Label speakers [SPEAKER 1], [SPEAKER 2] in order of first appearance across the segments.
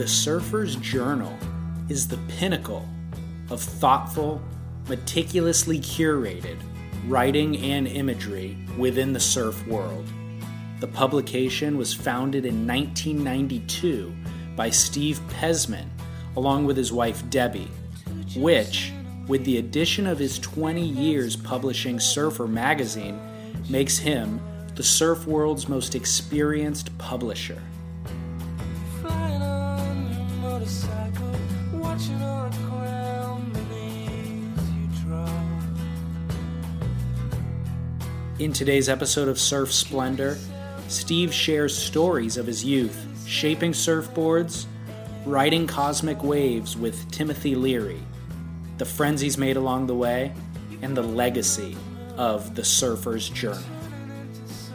[SPEAKER 1] The Surfer's Journal is the pinnacle of thoughtful, meticulously curated writing and imagery within the surf world. The publication was founded in 1992 by Steve Pezman, along with his wife Debbee, which, with the addition of his 20 years publishing Surfer magazine, makes him the surf world's most experienced publisher. In today's episode of Surf Splendor, Steve shares stories of his youth, shaping surfboards, riding cosmic waves with Timothy Leary, the friends he's made along the way, and the legacy of the Surfer's Journal.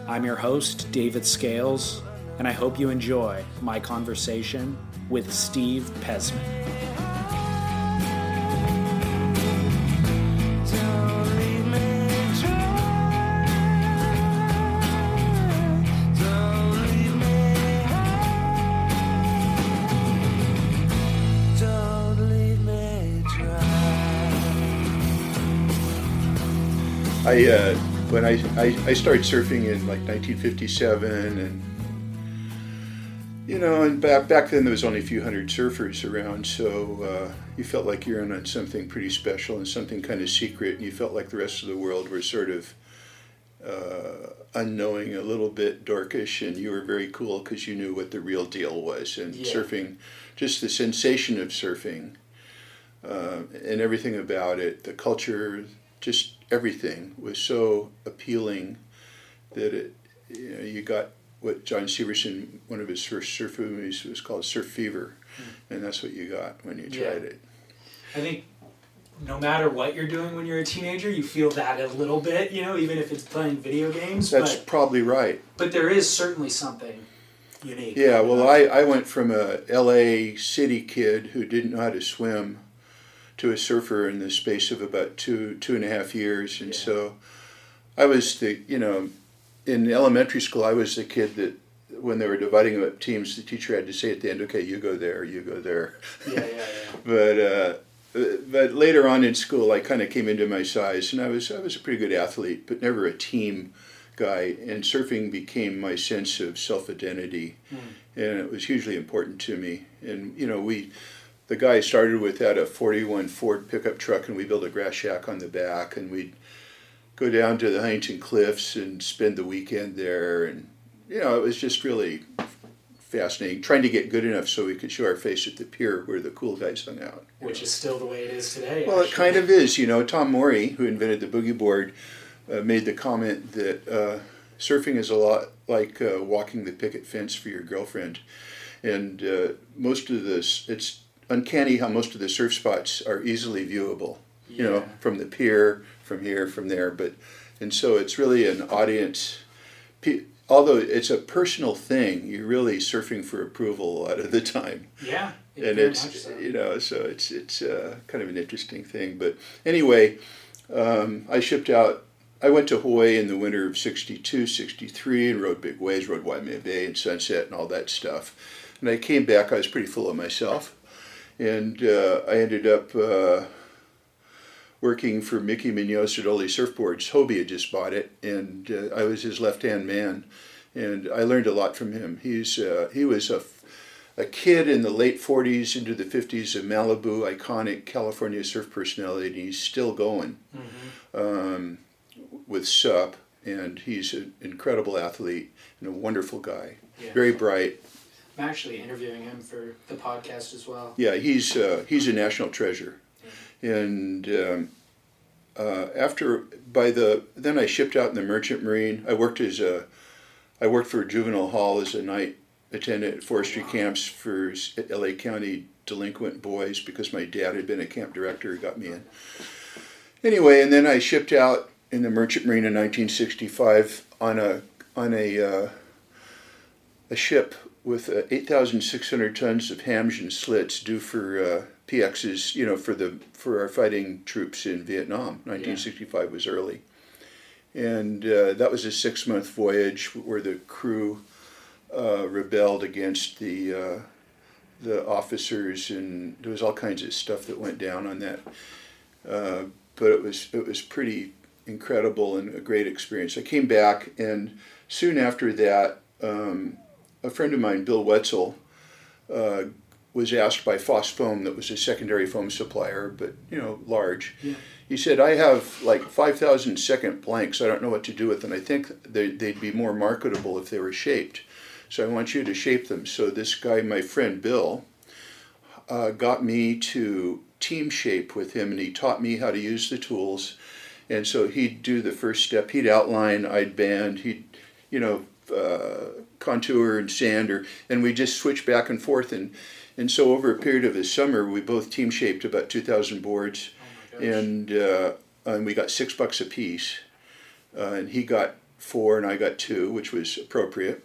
[SPEAKER 1] I'm your host, David Scales, and I hope you enjoy my conversation with Steve
[SPEAKER 2] Pezman.
[SPEAKER 3] I uh, when I, I I started surfing in like 1957, and you know, and back back then there was only a few hundred surfers around, so uh, you felt like you're in on something pretty special and something kind of secret, and you felt like the rest of the world were sort of uh, unknowing, a little bit dorkish, and you were very cool because you knew what the real deal was, and
[SPEAKER 1] Yeah.
[SPEAKER 3] surfing, just the sensation of surfing. Uh, and everything about it, the culture, just everything was so appealing that it, you know, you got what John Severson, one of his first surf movies was called Surf Fever, and that's what you got when you
[SPEAKER 1] Hmm. Yeah.
[SPEAKER 3] tried it.
[SPEAKER 1] I think no matter what you're doing when you're a teenager, you feel that a little bit, you know, even if it's playing video games.
[SPEAKER 3] That's
[SPEAKER 1] but,
[SPEAKER 3] probably right.
[SPEAKER 1] but there is certainly something unique.
[SPEAKER 3] Yeah, well, I, I went from a LA city kid who didn't know how to swim to a surfer in the space of about two two and a half years, and
[SPEAKER 1] Yeah.
[SPEAKER 3] so I was the you know in elementary school I was the kid that when they were dividing up teams, the teacher had to say at the end, "Okay, you go there, you go there."
[SPEAKER 1] yeah, yeah, yeah.
[SPEAKER 3] But uh, but later on in school, I kind of came into my size, and I was I was a pretty good athlete, but never a team guy. And surfing became my sense of self identity, and it was hugely important to me. And you know, we the guy I started with had a '41 Ford pickup truck, and we built a grass shack on the back, and we'd go down to the Huntington Cliffs and spend the weekend there, and you know, it was just really fascinating. Trying to get good enough so we could show our face at the pier where the cool guys hung out.
[SPEAKER 1] Which is still the way it is today.
[SPEAKER 3] Well, it kind of is. You know, Tom Morey, who invented the boogie board, uh, made the comment that uh, surfing is a lot like uh, walking the picket fence for your girlfriend, and uh, most of this, it's uncanny how most of the surf spots are easily viewable. You know, from the pier, from here, from there, but and so it's really an audience. pe- Although it's a personal thing, you're really surfing for approval a lot of the time
[SPEAKER 1] Yeah. it
[SPEAKER 3] and it's
[SPEAKER 1] so.
[SPEAKER 3] you know so it's it's uh, kind of an interesting thing but anyway um, i shipped out i went to hawaii in the winter of 62 63 and rode big waves rode waimea bay and sunset and all that stuff and i came back i was pretty full of myself and uh, i ended up uh, working for Mickey Munoz at Oli Surfboards. Hobie had just bought it, and uh, I was his left-hand man, and I learned a lot from him. He's uh, he was a a kid in the late 40s into the 50s, a Malibu iconic California surf personality, and he's still going um, with SUP, and he's an incredible athlete and a wonderful guy.
[SPEAKER 1] Yeah.
[SPEAKER 3] Very bright.
[SPEAKER 1] I'm actually interviewing him for the podcast as well.
[SPEAKER 3] Yeah, he's uh, he's a national treasure, and um, uh, after by the then I shipped out in the merchant marine. I worked as a I worked for juvenile hall as a night attendant at forestry camps for L.A. County delinquent boys because my dad had been a camp director who got me in. Anyway, and then I shipped out in the merchant marine in 1965 on a on a uh, a ship with uh, 8,600 tons of hams and slits due for uh, PXs, you know, for the for our fighting troops in Vietnam. 1965 was early, and uh, that was a six-month voyage where the crew uh, rebelled against the uh, the officers, and there was all kinds of stuff that went down on that. Uh, but it was it was pretty incredible and a great experience. I came back, and soon after that, um, a friend of mine, Bill Wetzel, uh, was asked by Foss Foam, that was a secondary foam supplier, but you know large.
[SPEAKER 1] Yeah.
[SPEAKER 3] He said, "I have like five thousand second blanks. I don't know what to do with them. I think they, they'd be more marketable if they were shaped. So I want you to shape them." So this guy, my friend Bill, uh, got me to team shape with him, and he taught me how to use the tools. And so he'd do the first step. He'd outline, I'd band, he'd, you know, uh, contour and sand, or, and we just switch back and forth. And, and so over a period of a summer, we both team shaped about 2,000 boards,
[SPEAKER 1] Oh
[SPEAKER 3] and uh, and we got six bucks a piece. Uh, and he got four, and I got two, which was appropriate.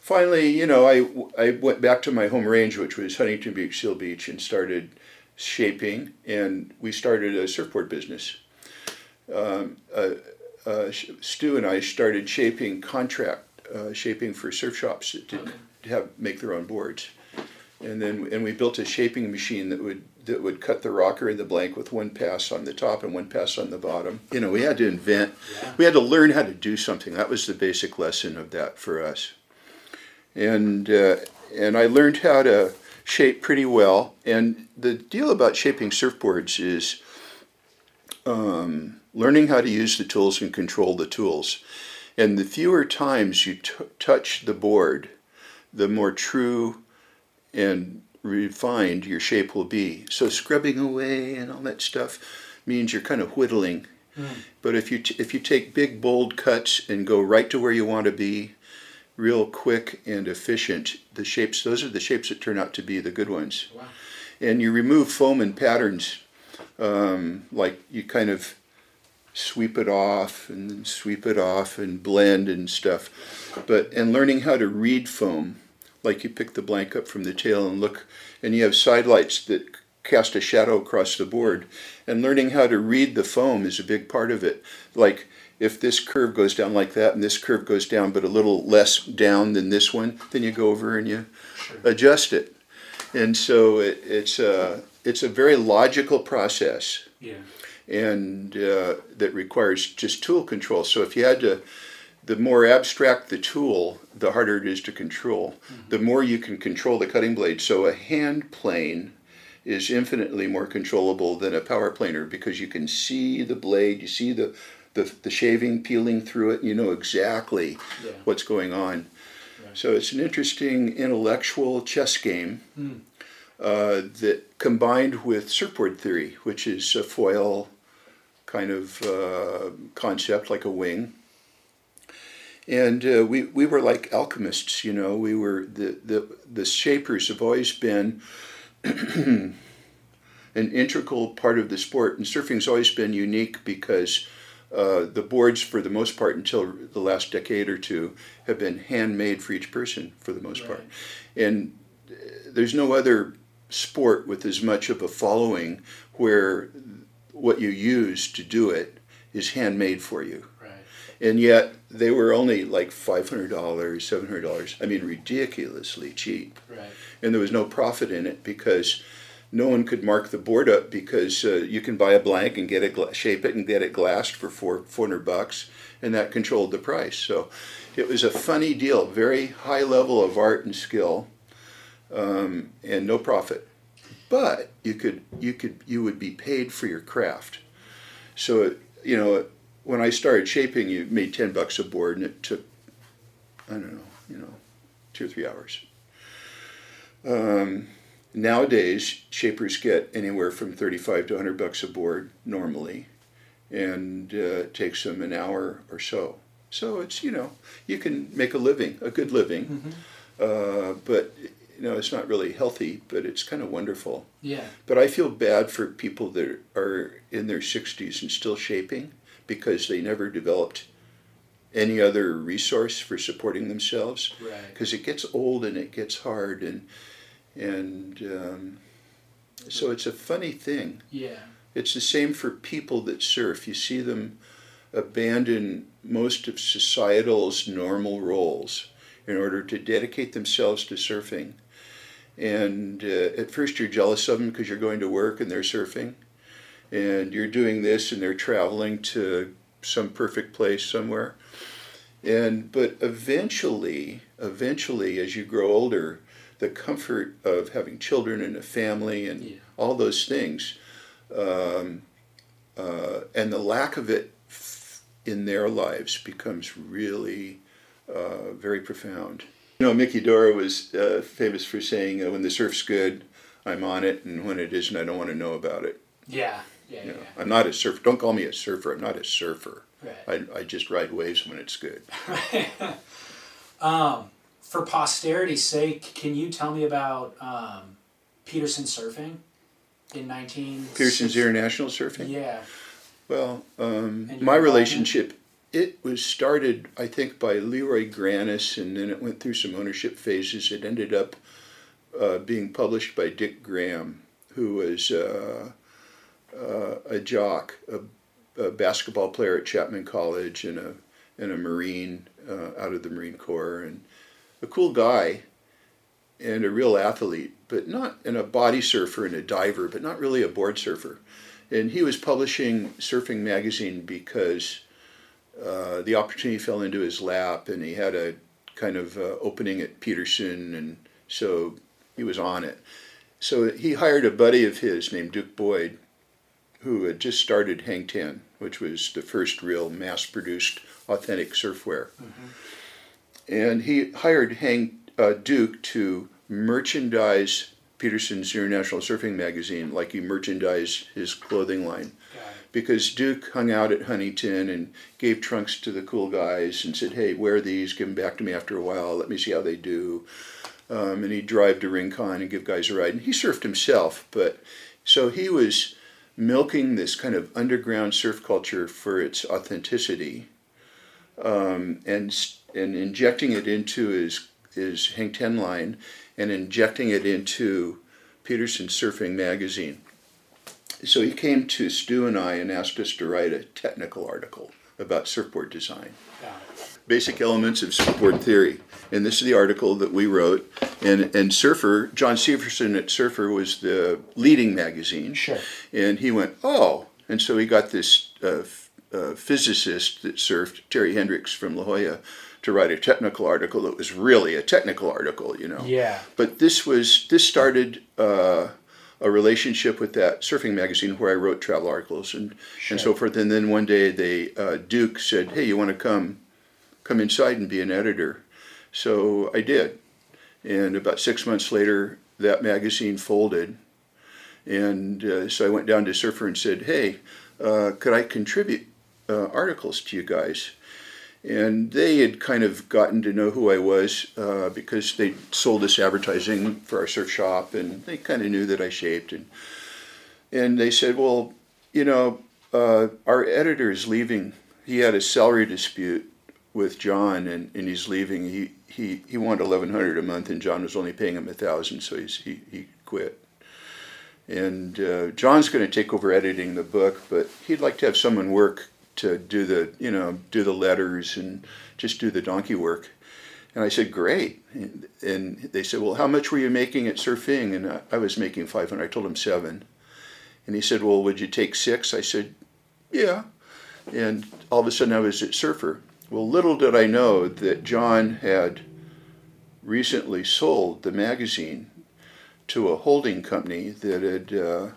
[SPEAKER 3] Finally, you know, I, I went back to my home range, which was Huntington Beach, Seal Beach, and started shaping, and we started a surfboard business. Um, uh, uh, Stu and I started shaping contract uh, shaping for surf shops to, didn't have make their own boards, and then and we built a shaping machine that would that would cut the rocker and the blank with one pass on the top and one pass on the bottom. You know, we had to invent,
[SPEAKER 1] Yeah.
[SPEAKER 3] we had to learn how to do something. That was the basic lesson of that for us, and uh, and I learned how to shape pretty well. And the deal about shaping surfboards is um, learning how to use the tools and control the tools. And the fewer times you t- touch the board, the more true and refined your shape will be. So scrubbing away and all that stuff means you're kind of whittling. But if you t- if you take big bold cuts and go right to where you want to be, real quick and efficient, the shapes those are the shapes that turn out to be the good ones.
[SPEAKER 1] Wow.
[SPEAKER 3] And you remove foam and patterns, um, like you kind of sweep it off and then sweep it off and blend and stuff. But and learning how to read foam, like you pick the blank up from the tail and look, and you have side lights that cast a shadow across the board. And learning how to read the foam is a big part of it. Like if this curve goes down like that and this curve goes down but a little less down than this one, then you go over and you
[SPEAKER 1] Sure.
[SPEAKER 3] adjust it. And so it, it's a it's a very logical process
[SPEAKER 1] Yeah.
[SPEAKER 3] And uh, that requires just tool control. So if you had to, the more abstract the tool, the harder it is to control. The more you can control the cutting blade. So a hand plane is infinitely more controllable than a power planer because you can see the blade, you see the the, the shaving peeling through it, you know exactly
[SPEAKER 1] Yeah.
[SPEAKER 3] what's going on.
[SPEAKER 1] Right.
[SPEAKER 3] So it's an interesting intellectual chess game
[SPEAKER 1] Hmm.
[SPEAKER 3] Uh, that combined with surfboard theory, which is a foil kind of uh, concept, like a wing. And uh, we, we were like alchemists, you know. We were the, the, the shapers have always been an integral part of the sport, and surfing's always been unique because uh, the boards, for the most part, until the last decade or two, have been handmade for each person for the most part. And uh, there's no other sport with as much of a following where what you use to do it is handmade for you.
[SPEAKER 1] Right.
[SPEAKER 3] And yet they were only like $500, $700. I mean, ridiculously cheap
[SPEAKER 1] Right.
[SPEAKER 3] and there was no profit in it because no one could mark the board up because uh, you can buy a blank and get it shape it and get it glassed for four, 400 bucks and that controlled the price so it was a funny deal very high level of art and skill um, and no profit. But you could you could you would be paid for your craft. So it, you know when i started shaping you made 10 bucks a board and it took i don't know you know two or three hours. Um, nowadays, shapers get anywhere from 35 to 100 bucks a board normally, and uh, it takes them an hour or so. So it's, you know, you can make a living, a good living, uh, but, you know, it's not really healthy, but it's kind of wonderful.
[SPEAKER 1] Yeah.
[SPEAKER 3] But I feel bad for people that are in their 60s and still shaping because they never developed any other resource for supporting themselves
[SPEAKER 1] Right.
[SPEAKER 3] because it gets old and it gets hard and and um, so it's a funny thing.
[SPEAKER 1] Yeah.
[SPEAKER 3] It's the same for people that surf. You see them abandon most of societal's normal roles in order to dedicate themselves to surfing. And uh, at first you're jealous of them because you're going to work and they're surfing, and you're doing this and they're traveling to some perfect place somewhere. And but eventually, eventually, as you grow older, the comfort of having children and a family and
[SPEAKER 1] Yeah.
[SPEAKER 3] all those things, um, uh, and the lack of it in their lives becomes really uh, very profound. You know, Mickey Dora was uh, famous for saying, uh, "When the surf's good, I'm on it, and when it isn't, I don't want to know about it."
[SPEAKER 1] Yeah. Yeah.
[SPEAKER 3] You know, I'm not a surfer. Don't call me a surfer. I'm not a surfer.
[SPEAKER 1] Right.
[SPEAKER 3] I, I just ride waves when it's good.
[SPEAKER 1] um, for posterity's sake, can you tell me about um, Petersen surfing in 19?
[SPEAKER 3] Pearson's International Surfing.
[SPEAKER 1] Yeah.
[SPEAKER 3] Well, um, my relationship, it was started, I think, by LeRoy Grannis, and then it went through some ownership phases. It ended up uh, being published by Dick Graham, who was uh, uh, a jock, a, a basketball player at Chapman College, and a and a Marine uh, out of the Marine Corps, and a cool guy, and a real athlete, but not and a body surfer and a diver, but not really a board surfer and he was publishing Surfing Magazine because uh, the opportunity fell into his lap, and he had a kind of uh, opening at Petersen, and so he was on it. So he hired a buddy of his named Duke Boyd, who had just started Hang Ten, which was the first real mass-produced authentic surfwear, and he hired Hang uh, Duke to merchandise Petersen's International Surfing Magazine like he merchandised his clothing line. Because Duke hung out at Huntington and gave trunks to the cool guys and said, "Hey, wear these. Give them back to me after a while. Let me see how they do." Um, and he'd drive to Rincon and give guys a ride. And he surfed himself, but so he was milking this kind of underground surf culture for its authenticity, um, and and injecting it into his his Hang Ten line, and injecting it into Petersen Surfing magazine. So he came to Stu and I and asked us to write a technical article about surfboard design,
[SPEAKER 1] it.
[SPEAKER 3] basic elements of surfboard theory. And this is the article that we wrote. And, and Surfer, John Severson at Surfer was the leading magazine.
[SPEAKER 1] Sure.
[SPEAKER 3] And he went, oh. And so he got this uh, f- uh, physicist that surfed, Terry Hendricks from La Jolla, to write a technical article that was really a technical article, you know.
[SPEAKER 1] Yeah.
[SPEAKER 3] But this was this started uh, a relationship with that surfing magazine where I wrote travel articles and and so forth. And then one day they uh, Duke said, "Hey, you want to come come inside and be an editor?" So I did. And about six months later, that magazine folded. And uh, so I went down to Surfer and said, "Hey, uh, could I contribute uh, articles to you guys?" And they had kind of gotten to know who I was uh, because they sold us advertising for our surf shop, and they kind of knew that I shaped, and and they said, well, you know, uh, our editor is leaving. He had a salary dispute with John, and, and he's leaving. He he he wanted eleven hundred a month, and John was only paying him a thousand, so he's he he quit. And uh, John's going to take over editing the book, but he'd like to have someone work to do the you know do the letters and just do the donkey work. And I said, great. And, they said, well, how much were you making at surfing? And I, was making 500. I told him seven. And he said, well, would you take six? I said, yeah. And all of a sudden I was at Surfer. Well, little did I know that John had recently sold the magazine to a holding company that had, uh,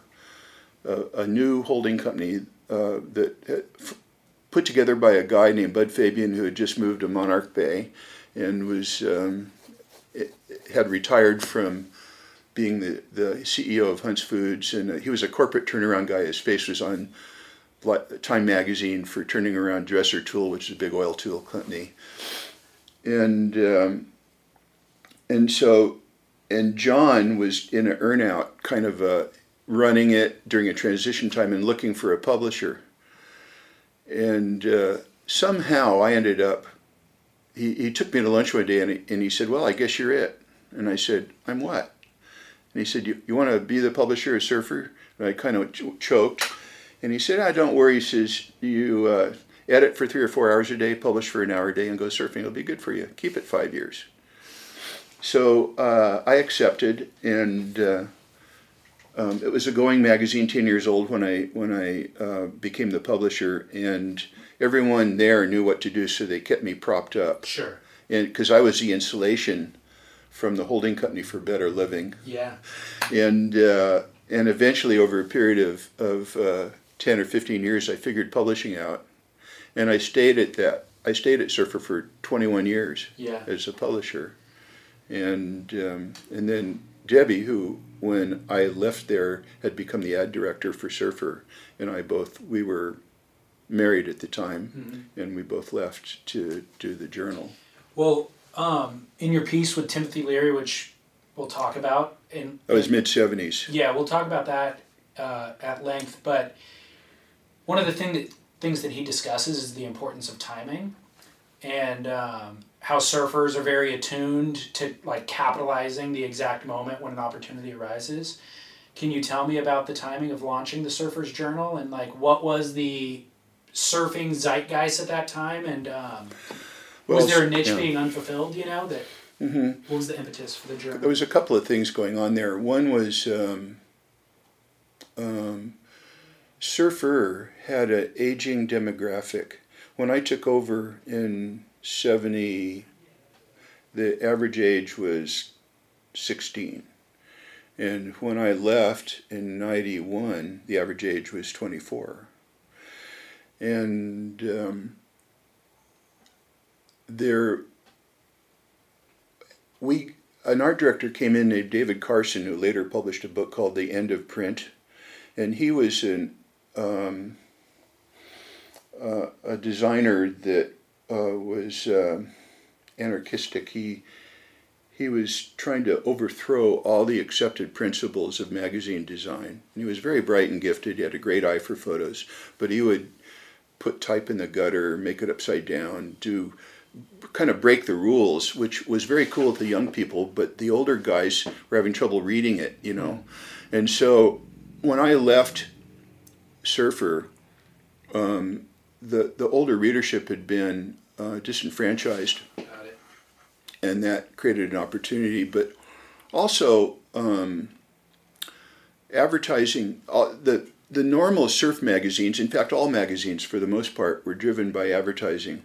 [SPEAKER 3] a, a new holding company uh, that put together by a guy named Bud Fabian who had just moved to Monarch Bay and was um, had retired from being the, the CEO of Hunt's Foods, and uh, he was a corporate turnaround guy. His face was on Time Magazine for turning around Dresser Tool, which is a big oil tool company, and um, and so and John was in an earnout, kind of uh, running it during a transition time and looking for a publisher, and uh, somehow I ended up. He, he took me to lunch one day and he, and he said, "Well, I guess you're it." And I said, "I'm what?" And he said, "You, you want to be the publisher of Surfer?" And I kind of ch- choked. And he said, "Ah, don't worry." He says, "You uh, edit for three or four hours a day, publish for an hour a day, and go surfing. It'll be good for you. Keep it five years." So uh, I accepted, and uh, um, it was a going magazine, ten years old when I when I uh, became the publisher, and everyone there knew what to do, so they kept me propped up,
[SPEAKER 1] Sure.
[SPEAKER 3] and because I was the insulation from the holding company for better living,
[SPEAKER 1] Yeah.
[SPEAKER 3] and uh, and eventually over a period of of uh, ten or fifteen years, I figured publishing out, and I stayed at that. I stayed at Surfer for twenty one years
[SPEAKER 1] Yeah.
[SPEAKER 3] as a publisher, and um, and then Debbee, who when I left there had become the ad director for Surfer, and I both we were married at the time,
[SPEAKER 1] Mm-hmm.
[SPEAKER 3] and we both left to do the journal.
[SPEAKER 1] Well, um, in your piece with Timothy Leary, which we'll talk about, and
[SPEAKER 3] That was mid seventies.
[SPEAKER 1] yeah, we'll talk about that uh, at length. But one of the thing that things that he discusses is the importance of timing, and um, how surfers are very attuned to like capitalizing the exact moment when an opportunity arises. Can you tell me about the timing of launching the Surfers Journal and like what was the surfing zeitgeist at that time and um, was there a niche
[SPEAKER 3] yeah.
[SPEAKER 1] being unfulfilled? You know that.
[SPEAKER 3] hmm
[SPEAKER 1] What was the impetus for the journal?
[SPEAKER 3] There was a couple of things going on there. One was um, um, Surfer had an aging demographic. When I took over in 70, the average age was 16. And when I left in 91, the average age was 24. And um, there, we an art director came in named David Carson, who later published a book called The End of Print, and he was an um, uh, a designer that uh, was uh, anarchistic. He he was trying to overthrow all the accepted principles of magazine design. And he was very bright and gifted. He had a great eye for photos, but he would put type in the gutter, make it upside down, do kind of break the rules, which was very cool to the young people, but the older guys were having trouble reading it, you know. And so when I left Surfer, um, the the older readership had been uh, disenfranchised, and that created an opportunity. But also, um, advertising uh, the the normal surf magazines, in fact, all magazines for the most part, were driven by advertising.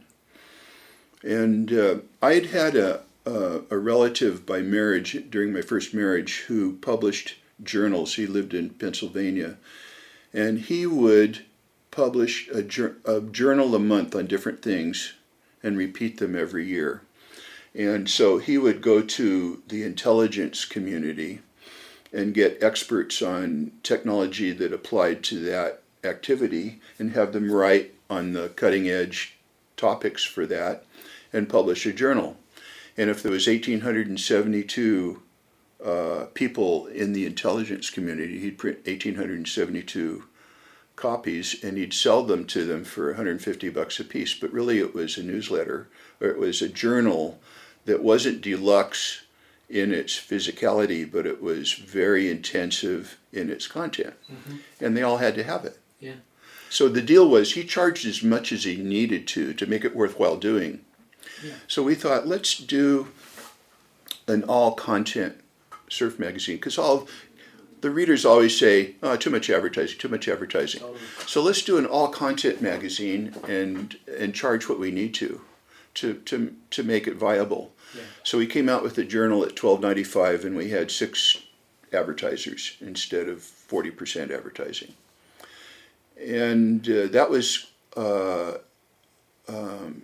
[SPEAKER 3] And uh, I had had a, a a relative by marriage during my first marriage who published journals. He lived in Pennsylvania, and he would publish a, a journal a month on different things and repeat them every year. And so he would go to the intelligence community and get experts on technology that applied to that activity and have them write on the cutting edge topics for that and publish a journal. And if there was 1872 uh, people in the intelligence community, he'd print 1872 copies and he'd sell them to them for 150 bucks a piece. But really, it was a newsletter or it was a journal that wasn't deluxe in its physicality, but it was very intensive in its content. Mm-hmm. And they all had to have it.
[SPEAKER 1] Yeah.
[SPEAKER 3] So the deal was he charged as much as he needed to to make it worthwhile doing.
[SPEAKER 1] Yeah.
[SPEAKER 3] So we thought, let's do an all content surf magazine because all the readers always say, oh, too much advertising, too much advertising. So let's do an all content magazine and and charge what we need to to to, to make it viable.
[SPEAKER 1] Yeah.
[SPEAKER 3] So we came out with the journal at twelve ninety five and we had six advertisers instead of forty percent advertising. And uh, that was uh, um,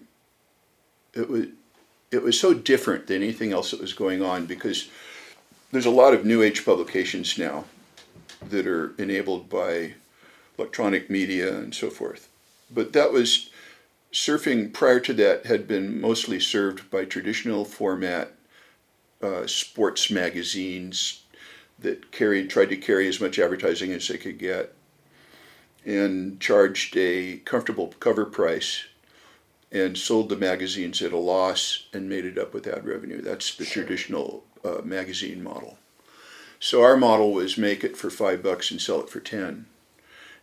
[SPEAKER 3] it was it was so different than anything else that was going on because there's a lot of new age publications now that are enabled by electronic media and so forth. But that was surfing prior to that had been mostly served by traditional format uh, sports magazines that carried tried to carry as much advertising as they could get and charged a comfortable cover price and sold the magazines at a loss and made it up with ad revenue. That's the
[SPEAKER 1] Sure.
[SPEAKER 3] traditional uh, magazine model. So our model was make it for five bucks and sell it for ten,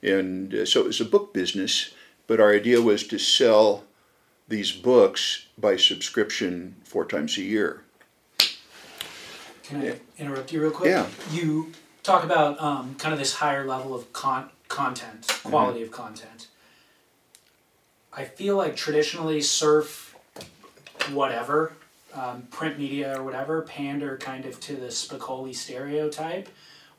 [SPEAKER 3] and uh, so it was a book business. But our idea was to sell these books by subscription four times a year.
[SPEAKER 1] Can I interrupt you real quick?
[SPEAKER 3] Yeah.
[SPEAKER 1] You talk about um, kind of this higher level of con- content, quality
[SPEAKER 3] Mm-hmm.
[SPEAKER 1] of content. I feel like traditionally surf, whatever, um, print media or whatever, pander kind of to the Spicoli stereotype.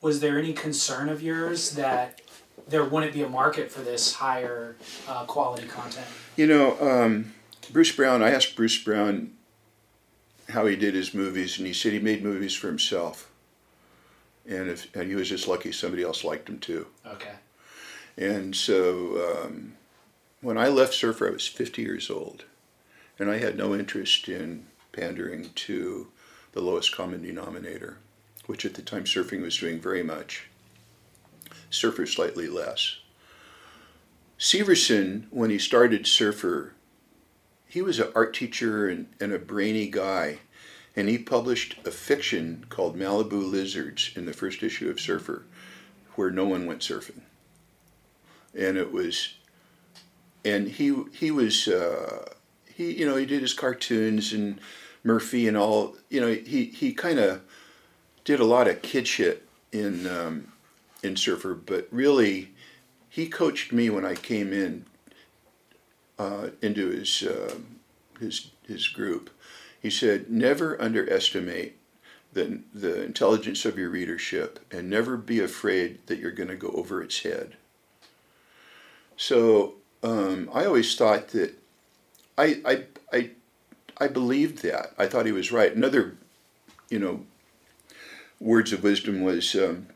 [SPEAKER 1] Was there any concern of yours that there wouldn't be a market for this higher uh, quality content?
[SPEAKER 3] You know, um, Bruce Brown, I asked Bruce Brown how he did his movies, and he said he made movies for himself. And, if, and he was just lucky somebody else liked him too.
[SPEAKER 1] Okay.
[SPEAKER 3] And so um, when I left Surfer, I was 50 years old. And I had no interest in pandering to the lowest common denominator, which at the time surfing was doing very much. Surfer slightly less. Severson, when he started Surfer, he was an art teacher and, and a brainy guy. And he published a fiction called Malibu Lizards in the first issue of Surfer, where no one went surfing and it was and he he was uh, he you know he did his cartoons and Murphy and all you know he he kind of did a lot of kid shit in um, in Surfer, but really he coached me when I came in uh, into his uh, his his group. He said, "Never underestimate." The, the intelligence of your readership and never be afraid that you're going to go over its head. So um, I always thought that I, I, I, I believed that. I thought he was right. Another, you know, words of wisdom was um,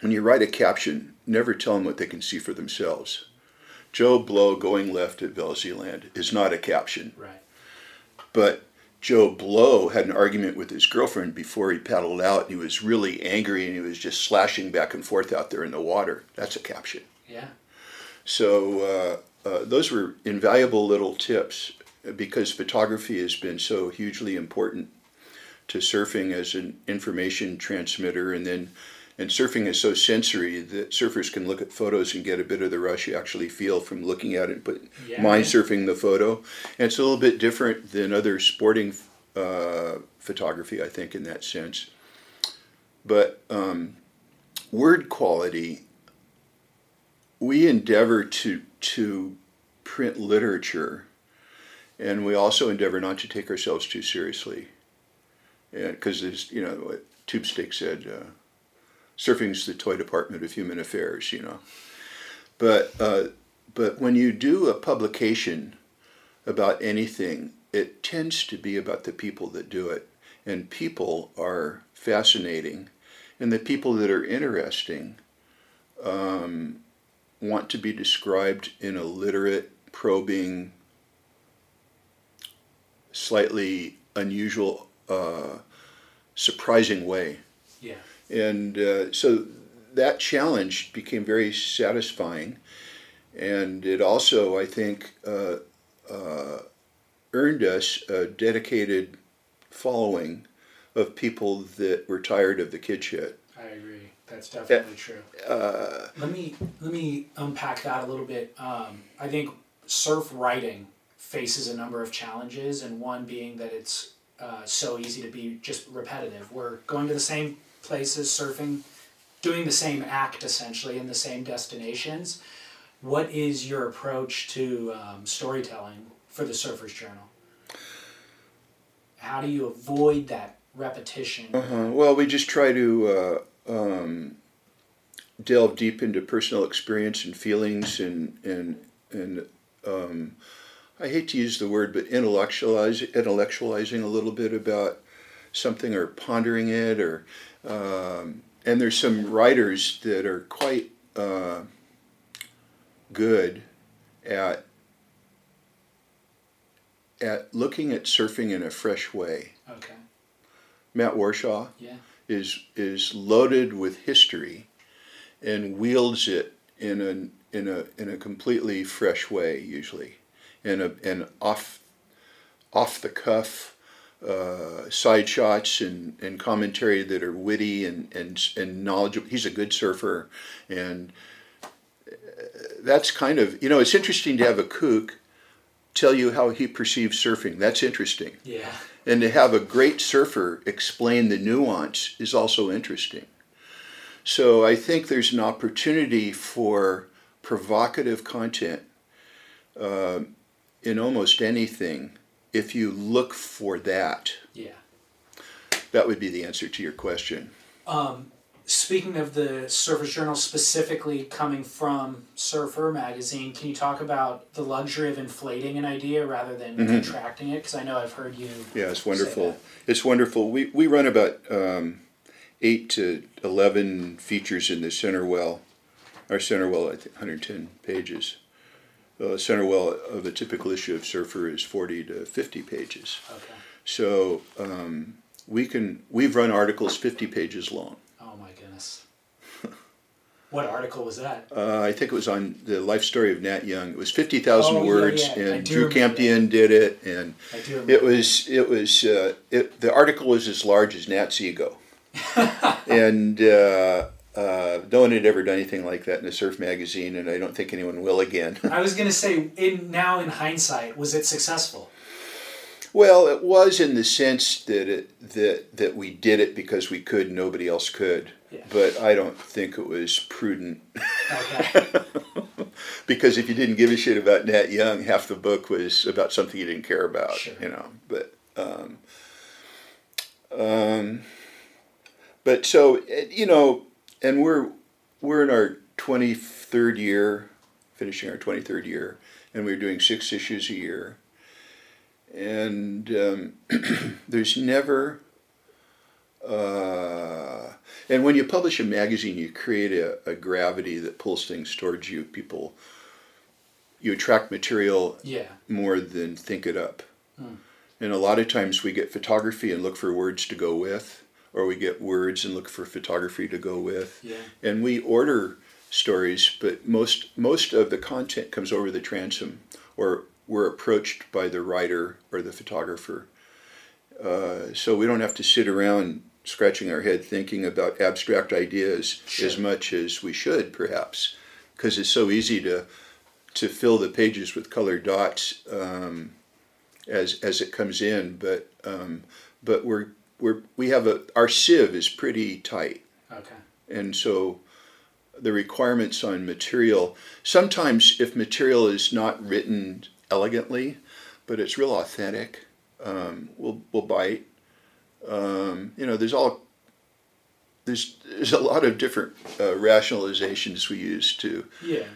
[SPEAKER 3] when you write a caption, never tell them what they can see for themselves. Joe Blow going left at Velzyland is not a caption,
[SPEAKER 1] Right.
[SPEAKER 3] but Joe Blow had an argument with his girlfriend before he paddled out. And he was really angry and he was just slashing back and forth out there in the water. That's a caption.
[SPEAKER 1] Yeah.
[SPEAKER 3] So uh, uh, those were invaluable little tips because photography has been so hugely important to surfing as an information transmitter, and then and surfing is so sensory that surfers can look at photos and get a bit of the rush you actually feel from looking at it, but
[SPEAKER 1] Yeah.
[SPEAKER 3] mind surfing the photo. And it's a little bit different than other sporting uh, photography, I think, in that sense. But um, word quality we endeavor to to print literature, and we also endeavor not to take ourselves too seriously. Because you know, what Tube said, uh, surfing's the toy department of human affairs, you know. But uh, but when you do a publication about anything, it tends to be about the people that do it, and people are fascinating, and the people that are interesting um, want to be described in a literate, probing, slightly unusual, uh, surprising way.
[SPEAKER 1] Yeah.
[SPEAKER 3] And uh, so that challenge became very satisfying. And it also, I think, uh, uh, earned us a dedicated following of people that were tired of the kid shit.
[SPEAKER 1] I agree. That's definitely true.
[SPEAKER 3] Uh,
[SPEAKER 1] Let me let me unpack that a little bit. Um, I think surf writing faces a number of challenges, and one being that it's uh, so easy to be just repetitive. We're going to the same places, surfing, doing the same act essentially in the same destinations. What is your approach to um, storytelling for the Surfer's Journal? How do you avoid that repetition?
[SPEAKER 3] Uh-huh. Well, we just try to uh, um, delve deep into personal experience and feelings, and and and um, I hate to use the word, but intellectualize intellectualizing a little bit about something or pondering it, or um, and there's some writers that are quite uh, good at at looking at surfing in a fresh way.
[SPEAKER 1] Okay.
[SPEAKER 3] Matt Warshaw
[SPEAKER 1] Yeah.
[SPEAKER 3] is is loaded with history and wields it in a in a in a completely fresh way usually and a and off off the cuff uh, side shots and, and commentary that are witty and, and and knowledgeable he's a good surfer and uh, that's kind of you know it's interesting to have a kook tell you how he perceives surfing. That's interesting.
[SPEAKER 1] Yeah.
[SPEAKER 3] And to have a great surfer explain the nuance is also interesting. So I think there's an opportunity for provocative content uh, in almost anything if you look for that.
[SPEAKER 1] Yeah.
[SPEAKER 3] That would be the answer to your question.
[SPEAKER 1] Um, speaking of the Surfer's Journal specifically coming from Surfer magazine, can you talk about the luxury of inflating an idea rather than
[SPEAKER 3] Mm-hmm.
[SPEAKER 1] contracting it? Because I know I've heard you.
[SPEAKER 3] Yeah, it's wonderful. It's wonderful. We, we run about um, eight to 11 features in the center well. Our center well, I think, 110 pages. The center well of a typical issue of Surfer is 40 to 50 pages.
[SPEAKER 1] Okay.
[SPEAKER 3] So um, we can we've run articles 50 pages long.
[SPEAKER 1] Oh my goodness. what article was that?
[SPEAKER 3] Uh, I think it was on the life story of Nat Young. It was 50,000
[SPEAKER 1] Oh,
[SPEAKER 3] words,
[SPEAKER 1] yeah. I
[SPEAKER 3] and Drew Campion did it, and
[SPEAKER 1] I do
[SPEAKER 3] it was it was uh, it, the article was as large as Nat's ego, and uh, uh, no one had ever done anything like that in a surf magazine, and I don't think anyone will again.
[SPEAKER 1] I was gonna say, in now in hindsight, was it successful?
[SPEAKER 3] well, it was in the sense that it that that we did it because we could, nobody else could.
[SPEAKER 1] Yeah.
[SPEAKER 3] But I don't think it was prudent
[SPEAKER 1] Okay.
[SPEAKER 3] because if you didn't give a shit about Nat Young, half the book was about something you didn't care about,
[SPEAKER 1] Sure.
[SPEAKER 3] you know. But, um, um, but so you know, and we're we're in our twenty third year, finishing our twenty third year, and we're doing six issues a year, and um, there's never. Uh, and when you publish a magazine, you create a, a gravity that pulls things towards you. People, you attract material
[SPEAKER 1] yeah.
[SPEAKER 3] more than think it up.
[SPEAKER 1] Hmm.
[SPEAKER 3] And a lot of times we get photography and look for words to go with, or we get words and look for photography to go with.
[SPEAKER 1] Yeah.
[SPEAKER 3] And we order stories, but most most of the content comes over the transom, or we're approached by the writer or the photographer. Uh, so we don't have to sit around scratching our head thinking about abstract ideas
[SPEAKER 1] Sure.
[SPEAKER 3] as much as we should, perhaps, because it's so easy to to fill the pages with colored dots um, as as it comes in. But um, but we're we're we have a our sieve is pretty tight
[SPEAKER 1] Okay.
[SPEAKER 3] and so the requirements on material sometimes if material is not written elegantly but it's real authentic um, we'll, we'll bite um, you know there's all there's there's a lot of different uh, rationalizations we use to
[SPEAKER 1] Yeah.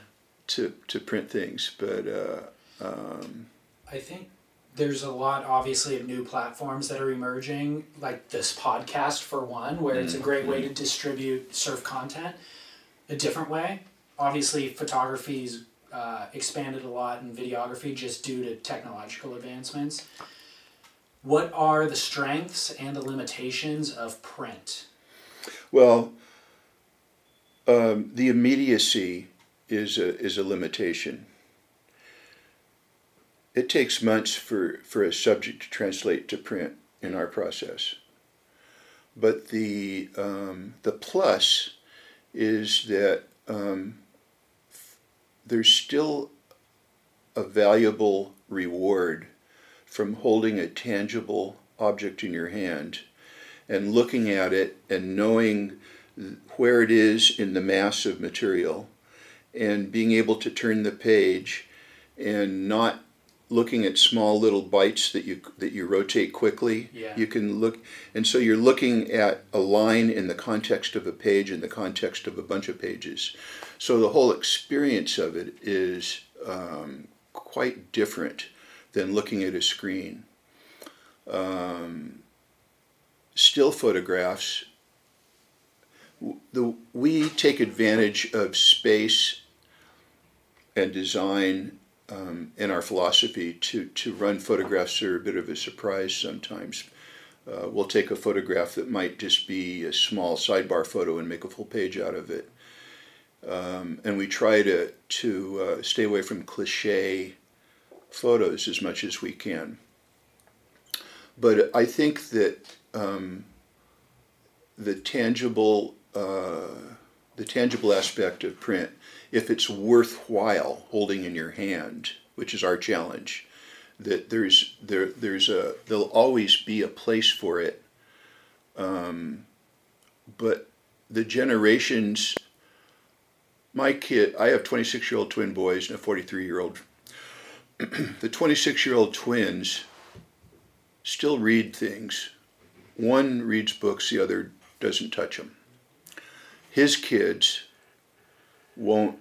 [SPEAKER 3] to to print things but uh, um,
[SPEAKER 1] I think there's a lot, obviously, of new platforms that are emerging, like this podcast, for one, where it's a great way to distribute surf content a different way. Obviously, photography's uh, expanded a lot in videography just due to technological advancements. What are the strengths and the limitations of print?
[SPEAKER 3] Well, um, the immediacy is a, is a limitation. It takes months for, for a subject to translate to print in our process. But the, um, the plus is that um, there's still a valuable reward from holding a tangible object in your hand and looking at it and knowing where it is in the mass of material and being able to turn the page and not looking at small little bites that you that you rotate quickly
[SPEAKER 1] Yeah.
[SPEAKER 3] you can look and so you're looking at a line in the context of a page in the context of a bunch of pages. So the whole experience of it is um, quite different than looking at a screen. Um, still photographs. The, we take advantage of space and design um, in our philosophy to, to run photographs that are a bit of a surprise sometimes. Uh, we'll take a photograph that might just be a small sidebar photo and make a full page out of it. Um, and we try to, to uh, stay away from cliche photos as much as we can. But I think that um, the tangible uh, the tangible aspect of print, if it's worthwhile holding in your hand, which is our challenge, that there's there there's a there'll always be a place for it. Um, but the generations, my kid, I have 26 year old twin boys and a 43 year old. the 26 year old twins still read things. One reads books, the other doesn't touch them. His kids won't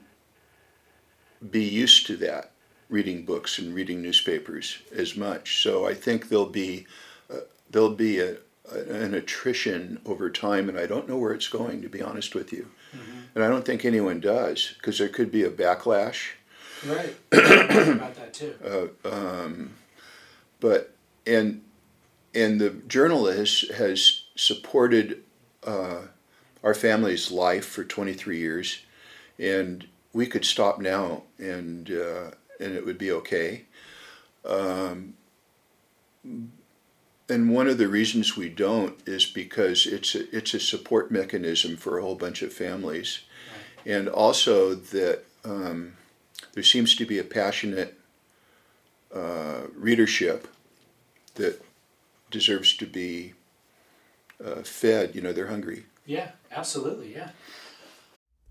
[SPEAKER 3] be used to that reading books and reading newspapers as much. So I think there'll be uh, there'll be a, an attrition over time, and I don't know where it's going to be honest with you. And I don't think anyone does because there could be a backlash.
[SPEAKER 4] Right. About that too.
[SPEAKER 3] Uh, um, but and and the journalist has has supported uh, our family's life for 23 years, and we could stop now and uh, and it would be okay. Um, and one of the reasons we don't is because it's a, it's a support mechanism for a whole bunch of families, and also that um, there seems to be a passionate uh, readership that deserves to be uh, fed. You know, they're hungry.
[SPEAKER 4] Yeah, absolutely. Yeah.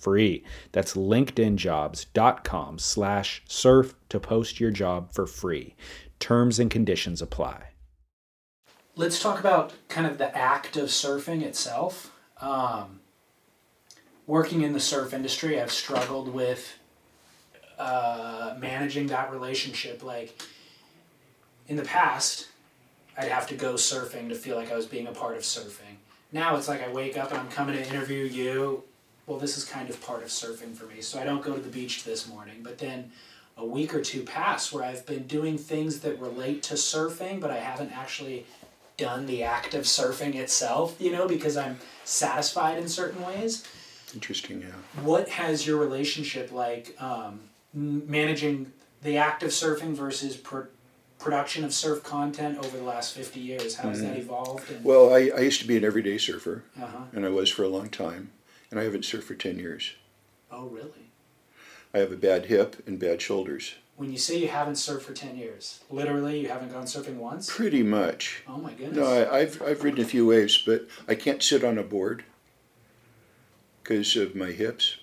[SPEAKER 1] free. That's linkedinjobs.com slash surf to post your job for free. Terms and conditions apply.
[SPEAKER 4] Let's talk about kind of the act of surfing itself. Um, working in the surf industry, I've struggled with uh, managing that relationship. Like in the past, I'd have to go surfing to feel like I was being a part of surfing. Now it's like I wake up and I'm coming to interview you. Well, this is kind of part of surfing for me. So I don't go to the beach this morning. But then a week or two pass where I've been doing things that relate to surfing, but I haven't actually done the act of surfing itself, you know, because I'm satisfied in certain ways.
[SPEAKER 3] Interesting, yeah.
[SPEAKER 4] What has your relationship like um, managing the act of surfing versus pr- production of surf content over the last 50 years? How has that evolved? And,
[SPEAKER 3] Well, I, I used to be an everyday surfer,
[SPEAKER 4] uh-huh.
[SPEAKER 3] and I was for a long time, and I haven't surfed for 10 years.
[SPEAKER 4] Oh, really?
[SPEAKER 3] I have a bad hip and bad shoulders.
[SPEAKER 4] When you say you haven't surfed for 10 years, literally you haven't gone surfing once?
[SPEAKER 3] Pretty much.
[SPEAKER 4] Oh my goodness.
[SPEAKER 3] No, I, I've, I've ridden a few waves, but I can't sit on a board because of my hips.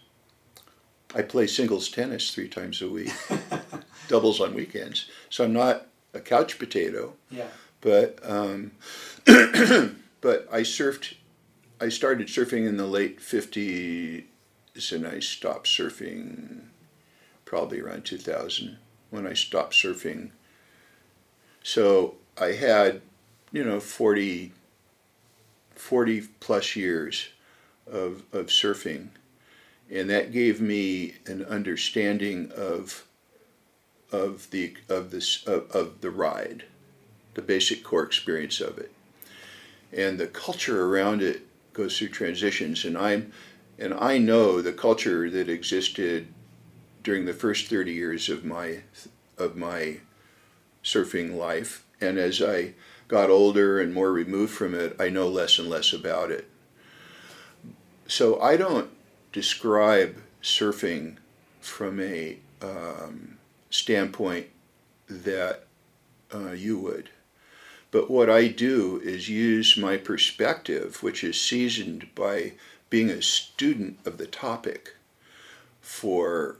[SPEAKER 3] I play singles tennis three times a week, doubles on weekends. So I'm not a couch potato,
[SPEAKER 4] yeah.
[SPEAKER 3] but um, but I surfed. I started surfing in the late '50s, and I stopped surfing probably around 2000 when I stopped surfing. So I had, you know, 40, 40 plus years of, of surfing. And that gave me an understanding of, of the, of this, of, of the ride, the basic core experience of it. And the culture around it goes through transitions. And I'm, and I know the culture that existed during the first 30 years of my, of my surfing life. And as I got older and more removed from it, I know less and less about it. So I don't describe surfing from a um, standpoint that uh, you would. But what I do is use my perspective, which is seasoned by being a student of the topic for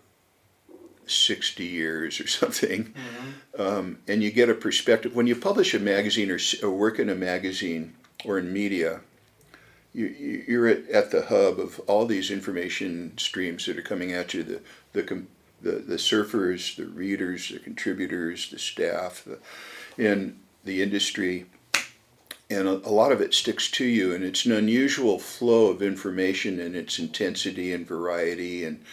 [SPEAKER 3] 60 years or something. Um, and you get a perspective. When you publish a magazine or, or work in a magazine or in media, you, you- you're at, at the hub of all these information streams that are coming at you the, the, the, the surfers, the readers, the contributors, the staff, the, and the industry. And a, a lot of it sticks to you, and it's an unusual flow of information and its intensity and variety. And,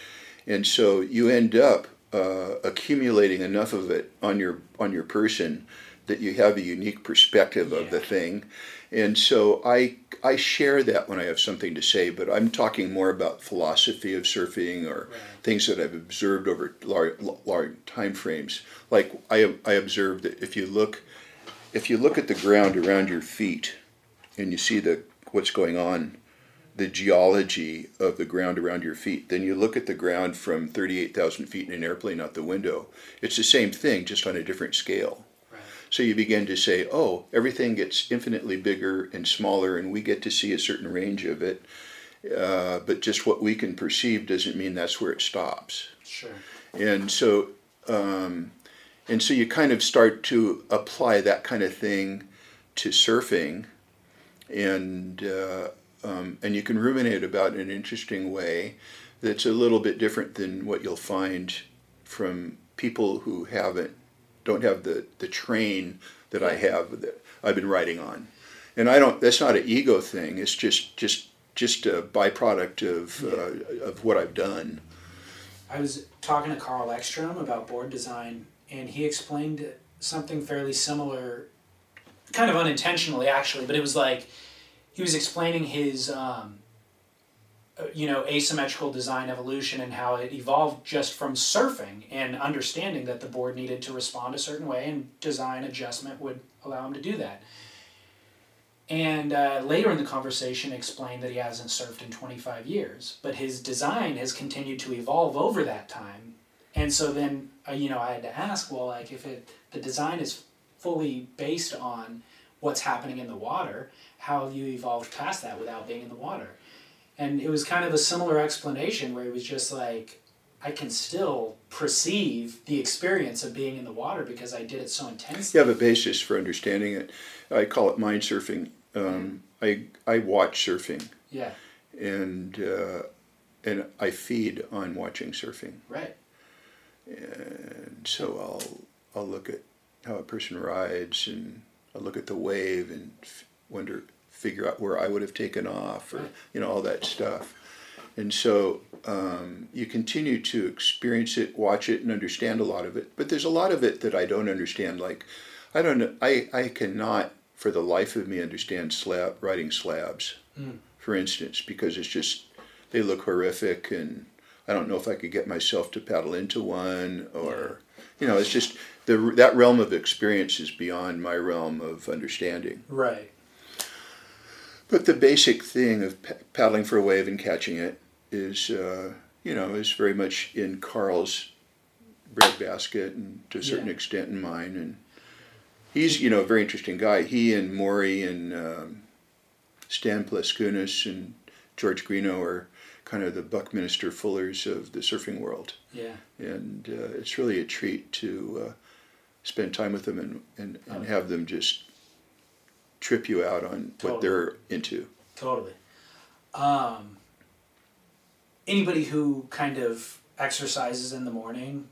[SPEAKER 3] and so you end up uh, accumulating enough of it on your, on your person that you have a unique perspective of the thing. And so I I share that when I have something to say, but I'm talking more about philosophy of surfing or
[SPEAKER 1] Right.
[SPEAKER 3] things that I've observed over large, large time frames. Like I I observed that if you look if you look at the ground around your feet and you see the what's going on, the geology of the ground around your feet, then you look at the ground from 38,000 feet in an airplane out the window. It's the same thing, just on a different scale.
[SPEAKER 1] Right.
[SPEAKER 3] So you begin to say, oh, everything gets infinitely bigger and smaller, and we get to see a certain range of it. Uh, but just what we can perceive doesn't mean that's where it stops.
[SPEAKER 1] Sure.
[SPEAKER 3] And so, um, and so you kind of start to apply that kind of thing to surfing, and uh, um, and you can ruminate about it in an interesting way that's a little bit different than what you'll find from people who haven't don't have the the train that I have that I've been riding on, and I don't. That's not an ego thing. It's just just just a byproduct of uh, of what I've done.
[SPEAKER 1] I was talking to Carl Ekstrom about board design, and he explained something fairly similar, kind of unintentionally actually, but it was like he was explaining his, um, uh, you know, asymmetrical design evolution and how it evolved just from surfing and understanding that the board needed to respond a certain way, and design adjustment would allow him to do that. And uh, later in the conversation, explained that he hasn't surfed in 25 years, but his design has continued to evolve over that time. And so then, uh, you know, I had to ask, well, like if it the design is fully based on what's happening in the water, how have you evolved past that without being in the water? And it was kind of a similar explanation where it was just like, I can still perceive the experience of being in the water because I did it so intensely.
[SPEAKER 3] You have a basis for understanding it. I call it mind surfing. Um, I I watch surfing,
[SPEAKER 1] Yeah,
[SPEAKER 3] and uh, and I feed on watching surfing.
[SPEAKER 1] right.
[SPEAKER 3] And so I'll I'll look at how a person rides, and I'll look at the wave, and f- wonder figure out where I would have taken off, or you know all that stuff. And so um, you continue to experience it, watch it, and understand a lot of it. But there's a lot of it that I don't understand. Like I don't know, I I cannot for the life of me understand slab riding slabs,
[SPEAKER 1] Mm.
[SPEAKER 3] for instance, because it's just they look horrific and I don't know if I could get myself to paddle into one or you know it's just the that realm of experience is beyond my realm of understanding.
[SPEAKER 1] Right.
[SPEAKER 3] But the basic thing of paddling for a wave and catching it is uh, you know is very much in Carl's breadbasket and to a certain
[SPEAKER 1] Yeah.
[SPEAKER 3] extent in mine and he's you know a very interesting guy. He and Maury and um, Stan Pleskunas and George Greenough are kind of the Buckminster Fullers of the surfing world
[SPEAKER 1] Yeah.
[SPEAKER 3] and uh, it's really a treat to uh, spend time with them and, and, and have them just trip you out on
[SPEAKER 1] Totally.
[SPEAKER 3] what they're into.
[SPEAKER 1] Totally. Um, anybody who kind of exercises in the morning,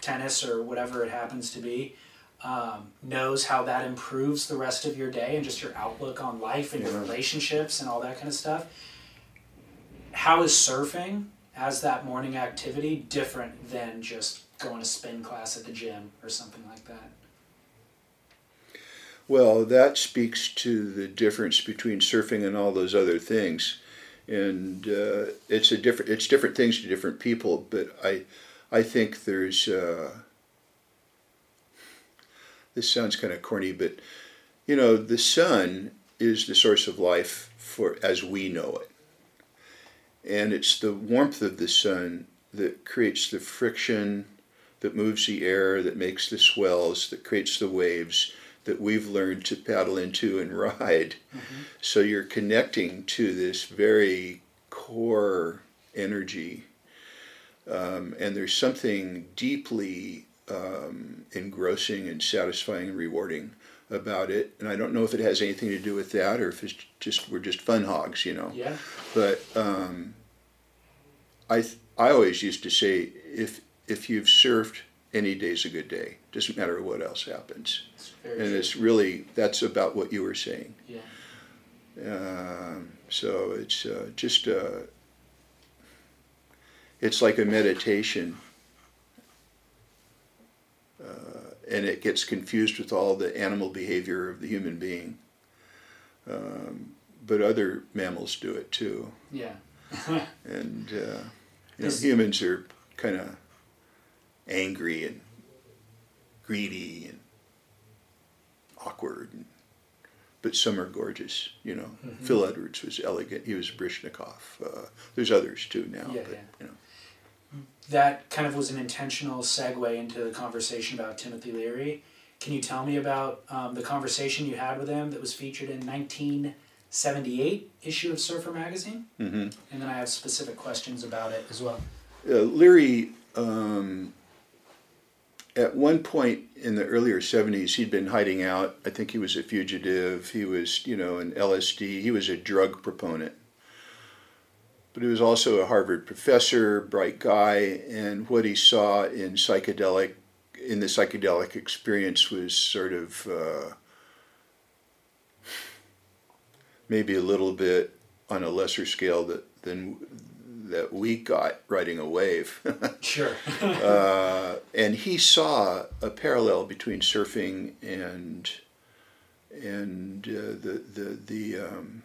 [SPEAKER 1] tennis or whatever it happens to be, um, knows how that improves the rest of your day and just your outlook on life and your relationships and all that kind of stuff. How is surfing as that morning activity different than just going to spin class at the gym or something like that?
[SPEAKER 3] Well, that speaks to the difference between surfing and all those other things, and uh, it's a different it's different things to different people. But I I think there's uh, this sounds kind of corny, but you know the sun is the source of life for as we know it, and it's the warmth of the sun that creates the friction, that moves the air, that makes the swells, that creates the waves that we've learned to paddle into and ride. So you're connecting to this very core energy. Um, and there's something deeply um, engrossing and satisfying and rewarding about it. And I don't know if it has anything to do with that or if it's just we're just fun hogs, you know.
[SPEAKER 1] Yeah.
[SPEAKER 3] But um, I I always used to say if if you've surfed, any day's a good day. Doesn't matter what else happens.
[SPEAKER 1] It's very
[SPEAKER 3] And
[SPEAKER 1] true.
[SPEAKER 3] it's really that's about what you were saying.
[SPEAKER 1] Yeah.
[SPEAKER 3] Um, so it's uh, just uh, it's like a meditation, uh, and it gets confused with all the animal behavior of the human being. Um, but other mammals do it too,
[SPEAKER 1] Yeah.
[SPEAKER 3] and uh, you know, humans are kind of angry and greedy and awkward and but some are gorgeous. You know,
[SPEAKER 1] Mm-hmm.
[SPEAKER 3] Phil Edwards was elegant. He was Baryshnikov. Uh, there's others too now.
[SPEAKER 1] Yeah,
[SPEAKER 3] but,
[SPEAKER 1] yeah.
[SPEAKER 3] You know,
[SPEAKER 1] that kind of was an intentional segue into the conversation about Timothy Leary. Can you tell me about um, the conversation you had with him that was featured in 1978 issue of Surfer magazine?
[SPEAKER 3] hmm
[SPEAKER 1] And then I have specific questions about it as well.
[SPEAKER 3] uh, Leary. Um, at one point in the earlier 70s, he'd been hiding out. I think he was a fugitive. He was, you know, an LSD. He was a drug proponent. But he was also a Harvard professor, bright guy, and what he saw in psychedelic, in the psychedelic experience was sort of uh, maybe a little bit on a lesser scale that, than that we got riding a wave.
[SPEAKER 1] Sure.
[SPEAKER 3] uh, and he saw a parallel between surfing and and uh, the the the um,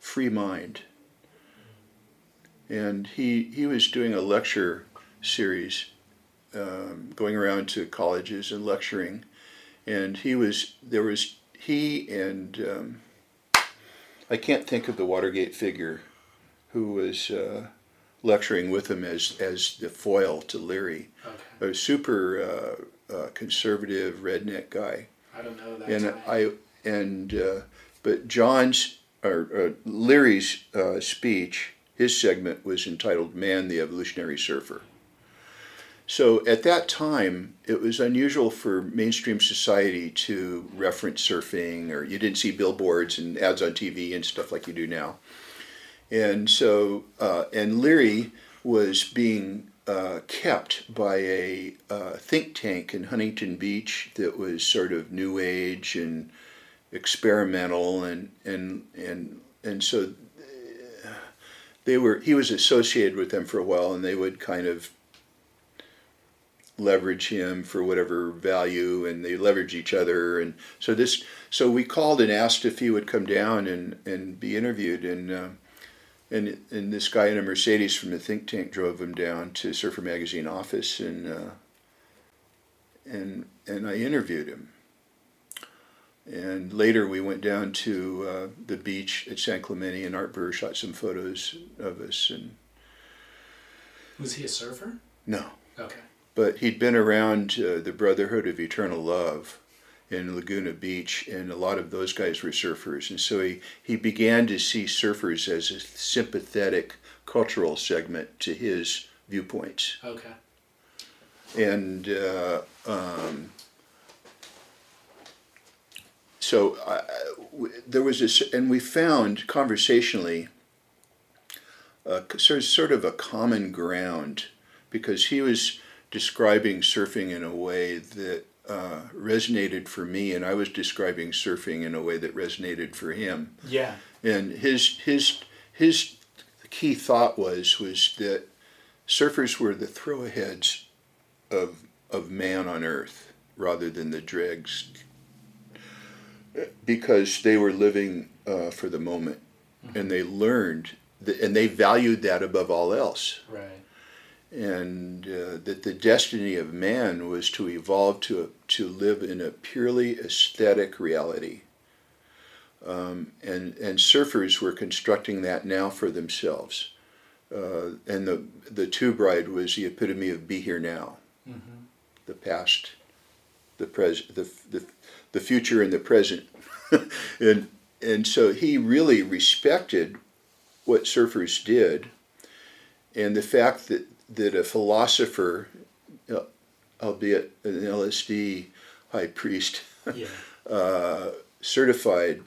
[SPEAKER 3] free mind. And he he was doing a lecture series, um, going around to colleges and lecturing, and he was there was he and um, I can't think of the Watergate figure who was. Uh, lecturing with him as as the foil to Leary,
[SPEAKER 1] okay.
[SPEAKER 3] a super uh, uh, conservative redneck guy,
[SPEAKER 1] I don't know that.
[SPEAKER 3] and
[SPEAKER 1] time.
[SPEAKER 3] I and uh, but John's or uh, Leary's uh, speech, his segment was entitled "Man, the Evolutionary Surfer." So at that time, it was unusual for mainstream society to reference surfing, or you didn't see billboards and ads on TV and stuff like you do now. And so, uh, and Leary was being uh, kept by a uh, think tank in Huntington Beach that was sort of new age and experimental, and and and and so they were. He was associated with them for a while, and they would kind of leverage him for whatever value and they leverage each other and so this so we called and asked if he would come down and and be interviewed and uh, and and this guy in a Mercedes from the think tank drove him down to Surfer Magazine office and uh, and and I interviewed him. And later we went down to uh, the beach at San Clemente and Art Brewer shot some photos of us and
[SPEAKER 1] was he a surfer?
[SPEAKER 3] no,
[SPEAKER 1] Okay.
[SPEAKER 3] but he'd been around uh, the Brotherhood of Eternal Love in Laguna Beach, and a lot of those guys were surfers. And so he, he began to see surfers as a sympathetic cultural segment to his viewpoints.
[SPEAKER 1] Okay.
[SPEAKER 3] And uh, um, so I- w- there was this, and we found conversationally uh, sort of- sort of a common ground because he was describing surfing in a way that uh, resonated for me, and I was describing surfing in a way that resonated for him.
[SPEAKER 1] Yeah.
[SPEAKER 3] And his his his key thought was was that surfers were the throwaheads of of man on earth rather than the dregs because they were living uh, for the moment and they learned th- and they valued that above all else
[SPEAKER 1] Right.
[SPEAKER 3] and uh, that the destiny of man was to evolve to to live in a purely aesthetic reality. Um, and and surfers were constructing that now for themselves. uh, and the the tube ride was the epitome of be here now, the past, the present, the, the the future and the present, and and so he really respected what surfers did, and the fact that that a philosopher, uh, albeit an LSD high priest,
[SPEAKER 1] Yeah.
[SPEAKER 3] uh, certified,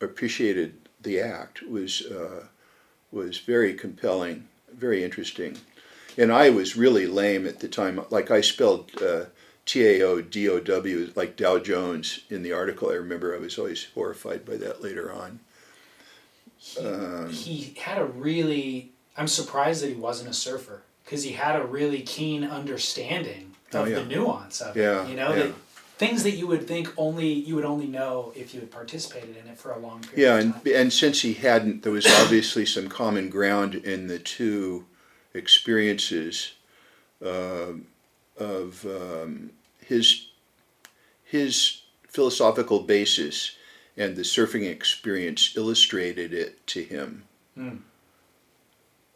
[SPEAKER 3] appreciated the act was uh, was very compelling, very interesting, and I was really lame at the time. Like I spelled uh, T A O D O W like Dow Jones in the article. I remember I was always horrified by that later on. Um,
[SPEAKER 1] he had a really i'm surprised that he wasn't a surfer because he had a really keen understanding of
[SPEAKER 3] Oh, yeah.
[SPEAKER 1] the nuance of
[SPEAKER 3] Yeah,
[SPEAKER 1] it you know
[SPEAKER 3] yeah.
[SPEAKER 1] that things that you would think only you would only know if you had participated in it for a long period
[SPEAKER 3] Yeah,
[SPEAKER 1] of
[SPEAKER 3] and and since he hadn't, there was obviously some common ground in the two experiences um of um, his his philosophical basis and the surfing experience illustrated it to him,
[SPEAKER 1] Hmm.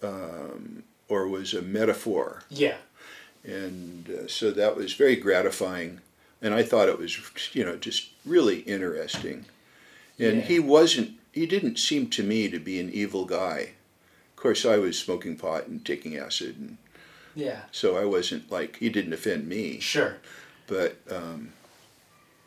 [SPEAKER 3] um, or was a metaphor,
[SPEAKER 1] yeah
[SPEAKER 3] and uh, so that was very gratifying, and I thought it was you know just really interesting. And
[SPEAKER 1] Yeah.
[SPEAKER 3] he wasn't, he didn't seem to me to be an evil guy. Of course, I was smoking pot and taking acid, and
[SPEAKER 1] yeah
[SPEAKER 3] so I wasn't like, he didn't offend me,
[SPEAKER 1] sure
[SPEAKER 3] but um,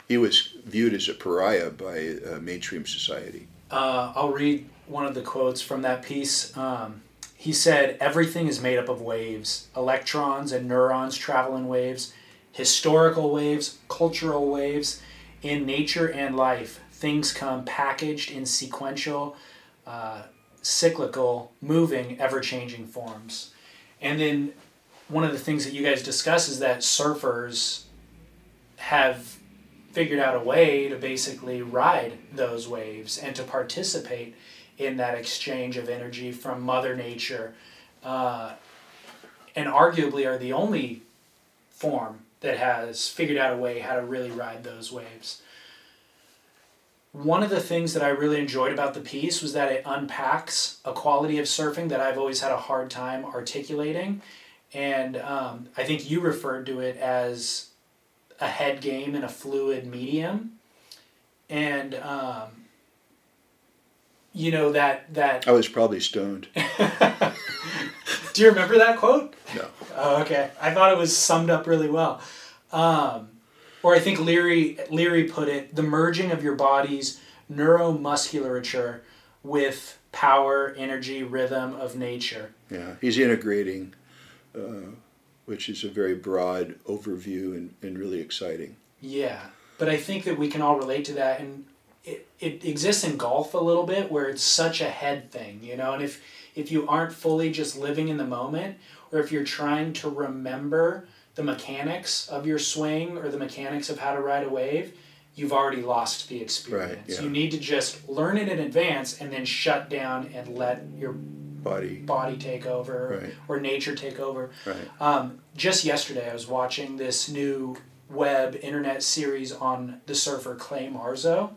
[SPEAKER 3] he was viewed as a pariah by uh, mainstream society.
[SPEAKER 1] uh, I'll read one of the quotes from that piece. Um, he said, Everything is made up of waves. Electrons and neurons travel in waves, historical waves, cultural waves. In nature and life, things come packaged in sequential, uh, cyclical, moving, ever changing forms. And then one of the things that you guys discuss is that surfers have figured out a way to basically ride those waves and to participate in that exchange of energy from Mother Nature, uh, and arguably are the only form that has figured out a way how to really ride those waves. One of the things that I really enjoyed about the piece was that it unpacks a quality of surfing that I've always had a hard time articulating. And um, I think you referred to it as a head game in a fluid medium. And um, you know that that
[SPEAKER 3] I was probably stoned.
[SPEAKER 1] do you remember that quote?
[SPEAKER 3] No.
[SPEAKER 1] Oh, okay. I thought it was summed up really well. Um, or I think Leary Leary put it: the merging of your body's neuromusculature with power, energy, rhythm of nature.
[SPEAKER 3] Yeah, he's integrating, uh, which is a very broad overview and, and really exciting.
[SPEAKER 1] Yeah, but I think that we can all relate to that, and it, it exists in golf a little bit where it's such a head thing, you know. And if if you aren't fully just living in the moment, or if you're trying to remember the mechanics of your swing or the mechanics of how to ride a wave, you've already lost the experience.
[SPEAKER 3] yeah.
[SPEAKER 1] You need to just learn it in advance and then shut down and let your
[SPEAKER 3] Body,
[SPEAKER 1] body take over
[SPEAKER 3] Right.
[SPEAKER 1] or nature takeover.
[SPEAKER 3] right?
[SPEAKER 1] Um, just yesterday, I was watching this new web internet series on the surfer Clay Marzo,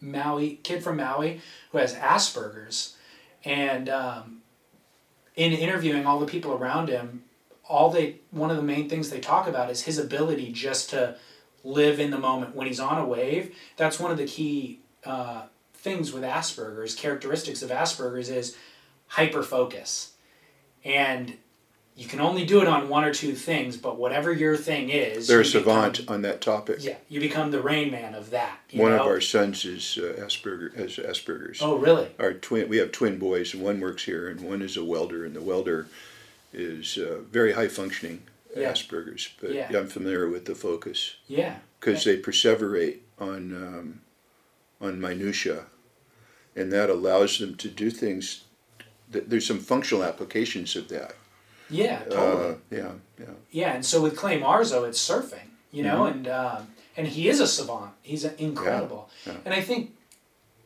[SPEAKER 1] Maui kid from Maui who has Asperger's, and um, in interviewing all the people around him, all they one of the main things they talk about is his ability just to live in the moment when he's on a wave. That's one of the key uh, things with Asperger's. Characteristics of Asperger's is hyper focus, and you can only do it on one or two things. But whatever your thing is,
[SPEAKER 3] They're a savant
[SPEAKER 1] become-
[SPEAKER 3] on that topic.
[SPEAKER 1] yeah, you become the rain man of that. you
[SPEAKER 3] One
[SPEAKER 1] know?
[SPEAKER 3] of our sons is uh, Asperger has Asperger's.
[SPEAKER 1] Oh, really?
[SPEAKER 3] Our twin, we have twin boys, and one works here, and one is a welder, and the welder is uh, very high functioning
[SPEAKER 1] Yeah.
[SPEAKER 3] Asperger's. But
[SPEAKER 1] Yeah.
[SPEAKER 3] I'm familiar with the focus
[SPEAKER 1] Yeah.
[SPEAKER 3] because they perseverate on um, on minutia, and that allows them to do things. There's some functional applications of that.
[SPEAKER 1] Yeah, totally.
[SPEAKER 3] Uh, yeah, yeah.
[SPEAKER 1] Yeah, and so with Clay Marzo, it's surfing, you know, and um, and he is a savant. He's incredible,
[SPEAKER 3] Mm-hmm. yeah.
[SPEAKER 1] and I think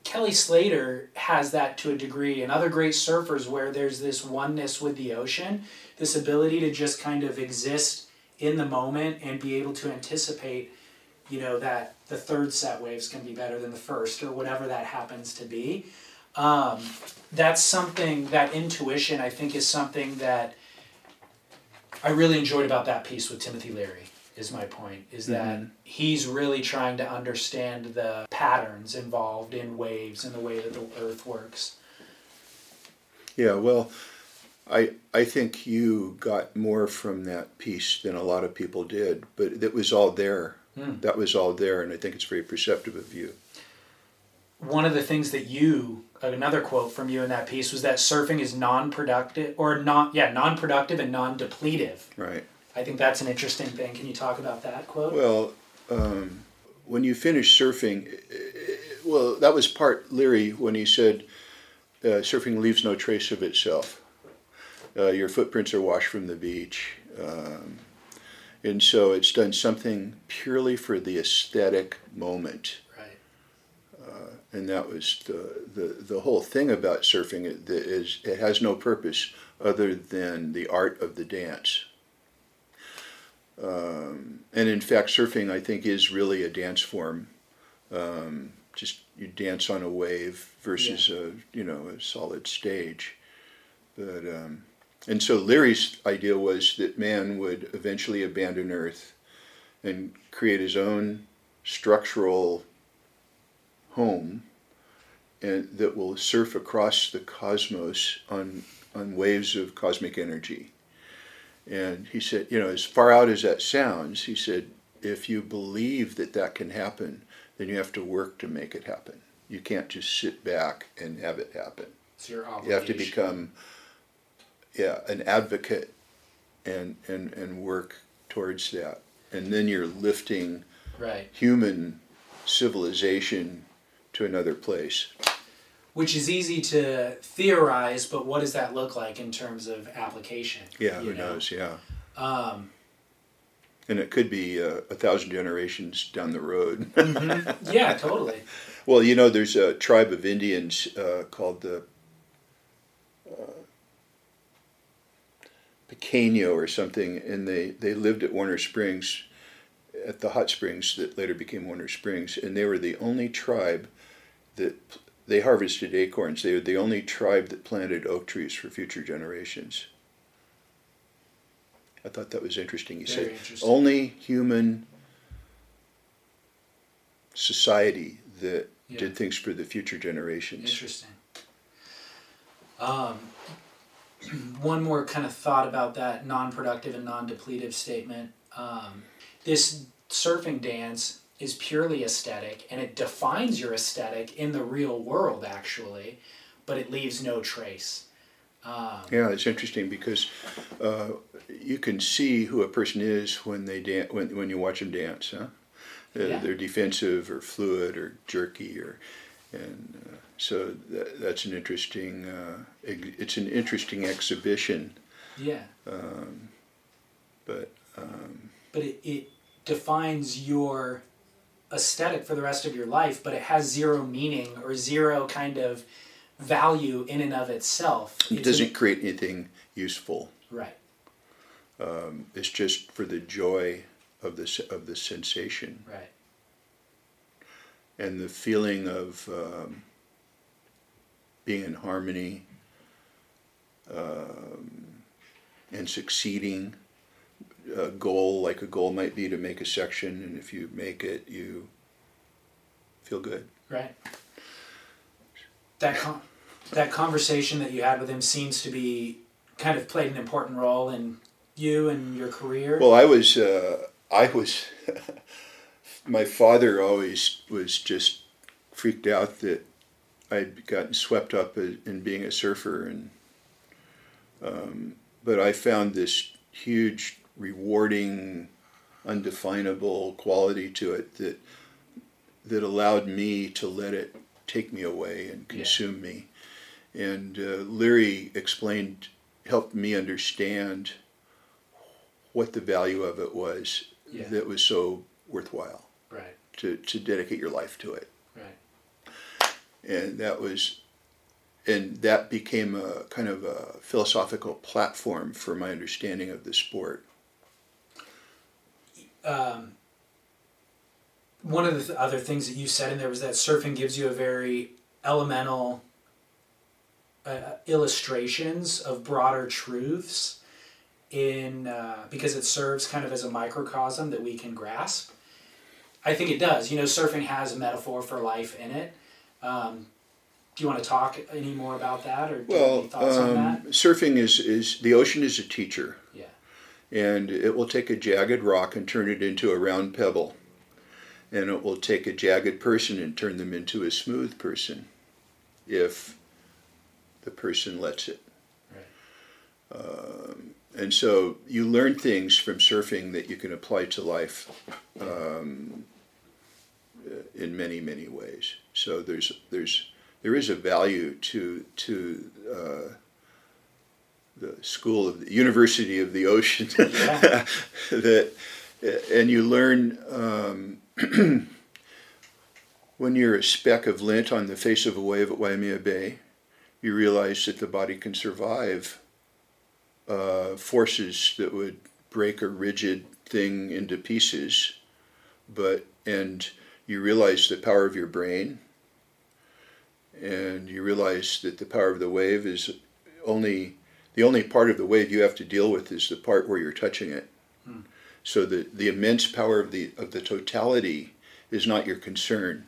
[SPEAKER 1] Kelly Slater has that to a degree, and other great surfers where there's this oneness with the ocean, this ability to just kind of exist in the moment and be able to anticipate, you know, that the third set waves to be better than the first or whatever that happens to be. Um, that's something that intuition I think is something that I really enjoyed about that piece with Timothy Leary. Is my point is mm-hmm. that he's really trying to understand the patterns involved in waves and the way that the Earth works.
[SPEAKER 3] Yeah, well, I I think you got more from that piece than a lot of people did, but it was all there. Hmm. That was all there, and I think it's very perceptive of you.
[SPEAKER 1] One of the things that you another quote from you in that piece was that surfing is non-productive or not yeah non-productive and non-depletive
[SPEAKER 3] Right.
[SPEAKER 1] i think that's an interesting thing can you talk about that quote
[SPEAKER 3] Well, um, when you finish surfing, eh, well, that was part Leary when he said, uh, "Surfing leaves no trace of itself. Uh, your footprints are washed from the beach." Um, and so it's done something purely for the aesthetic moment. And that was the, the, the whole thing about surfing it- is it has no purpose other than the art of the dance. Um, and in fact surfing i think is really a dance form. Um, just you dance on a wave versus a you know a solid stage. But um, and so leary's idea was that man would eventually abandon earth and create his own structural home and that will surf across the cosmos on on waves of cosmic energy. And he said, you know, as far out as that sounds, he said, if you believe that that can happen, then you have to work to make it happen. You can't just sit back and have it happen.
[SPEAKER 1] it's your obligation.
[SPEAKER 3] You have to become, yeah, an advocate, and and and work towards that. And then you're lifting
[SPEAKER 1] right
[SPEAKER 3] human civilization to another place.
[SPEAKER 1] which is easy to theorize but what does that look like in terms of application
[SPEAKER 3] Yeah,
[SPEAKER 1] you
[SPEAKER 3] who
[SPEAKER 1] know?
[SPEAKER 3] knows? Yeah,
[SPEAKER 1] um,
[SPEAKER 3] and it could be uh, a thousand generations down the road.
[SPEAKER 1] yeah totally
[SPEAKER 3] well, you know, there's a tribe of Indians uh, called the uh, Cupeño or something, and they they lived at Warner Springs, at the hot springs that later became Warner Springs, and they were the only tribe that they harvested acorns. They were the only tribe that planted oak trees for future generations. I thought that was interesting. He
[SPEAKER 1] Very
[SPEAKER 3] said
[SPEAKER 1] interesting.
[SPEAKER 3] only human society that
[SPEAKER 1] Yeah.
[SPEAKER 3] did things for the future generations.
[SPEAKER 1] Interesting. Um, one more kind of thought about that non-productive and non-depletive statement. Um, this surfing dance is purely aesthetic, and it defines your aesthetic in the real world, actually, but it leaves no trace. Um,
[SPEAKER 3] Yeah, it's interesting because uh, you can see who a person is when they dan- when when you watch them dance. Huh? Uh,
[SPEAKER 1] Yeah.
[SPEAKER 3] They're defensive or fluid or jerky or, and uh, so that, that's an interesting. Uh, it's an interesting exhibition,
[SPEAKER 1] yeah,
[SPEAKER 3] but um,
[SPEAKER 1] but it, it defines your aesthetic for the rest of your life, but it has zero meaning or zero kind of value in and of itself.
[SPEAKER 3] it
[SPEAKER 1] It's
[SPEAKER 3] doesn't create anything useful.
[SPEAKER 1] right.
[SPEAKER 3] Um, it's just for the joy of the of the sensation.
[SPEAKER 1] Right.
[SPEAKER 3] and the feeling of um, being in harmony um, and succeeding. A goal, like a goal, might be to make a section, and if you make it, you feel good.
[SPEAKER 1] Right. That con- that conversation that you had with him seems to be kind of played an important role in you and your career.
[SPEAKER 3] Well, I was, uh, I was, my father always was just freaked out that I'd gotten swept up in in being a surfer, and um, but I found this huge, rewarding, undefinable quality to it that that allowed me to let it take me away and
[SPEAKER 1] Yeah.
[SPEAKER 3] consume me. And uh, Leary explained, helped me understand what the value of it was
[SPEAKER 1] Yeah.
[SPEAKER 3] that was so worthwhile
[SPEAKER 1] right.
[SPEAKER 3] to, to dedicate your life to it.
[SPEAKER 1] Right.
[SPEAKER 3] And that was, and that became a kind of a philosophical platform for my understanding of the sport.
[SPEAKER 1] Um, one of the th- other things that you said in there was that surfing gives you a very elemental uh, illustrations of broader truths in uh, because it serves kind of as a microcosm that we can grasp. I think it does. You know, surfing has a metaphor for life in it. Um, do you want to talk any more about that, or do you have any
[SPEAKER 3] Well,
[SPEAKER 1] thoughts on that?
[SPEAKER 3] um, surfing is, is the ocean is a teacher, and it will take a jagged rock and turn it into a round pebble, and it will take a jagged person and turn them into a smooth person, if the person lets it.
[SPEAKER 1] Right.
[SPEAKER 3] Um, and so you learn things from surfing that you can apply to life um, in many many ways. So there's there's there is a value to to uh, the school of the University of the Ocean.
[SPEAKER 1] Yeah.
[SPEAKER 3] that and you learn um, when you're a speck of lint on the face of a wave at Waimea Bay, you realize that the body can survive uh, forces that would break a rigid thing into pieces, but and you realize the power of your brain, and you realize that the power of the wave is only the only part of the wave you have to deal with is the part where you're touching it. So the, the immense power of the of the totality is not your concern.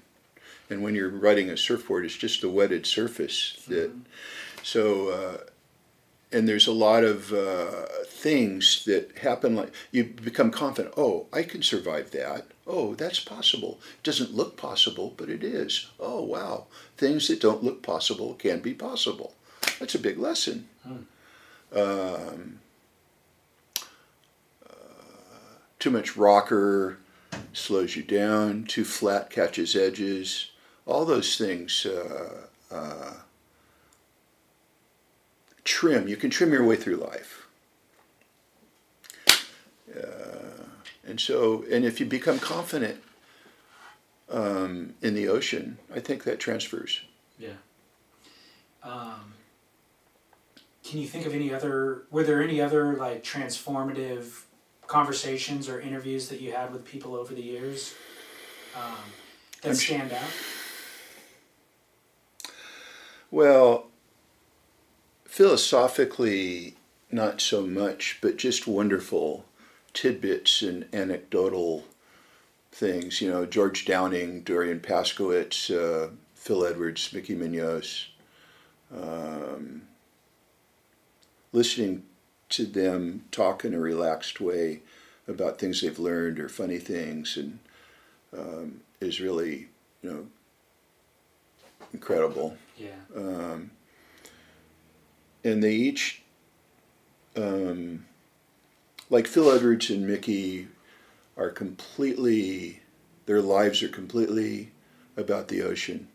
[SPEAKER 3] And when you're riding a surfboard, it's just a wetted surface that. So, uh, and there's a lot of uh, things that happen. Like you become confident. Oh, I can survive that. Oh, that's possible. It doesn't look possible, but it is. Oh, wow. Things that don't look possible can be possible. That's a big lesson. Um, too much rocker slows you down. Too flat catches edges. All those things. Uh, uh, trim. You can trim your way through life. Uh, and so, and if you become confident um, in the ocean, I think that transfers.
[SPEAKER 1] Yeah. Um, can you think of any other? Were there any other like transformative conversations or interviews that you had with people over the years um, that
[SPEAKER 3] I'm
[SPEAKER 1] stand out?
[SPEAKER 3] Well, philosophically, not so much, but just wonderful tidbits and anecdotal things. You know, George Downing, Dorian Paskowitz, uh, Phil Edwards, Mickey Munoz. Um, listening to them talk in a relaxed way about things they've learned or funny things, and um, is really, you know, incredible
[SPEAKER 1] Yeah.
[SPEAKER 3] um, and they each, um, like Phil Edwards and Mickey, are completely, their lives are completely about the ocean.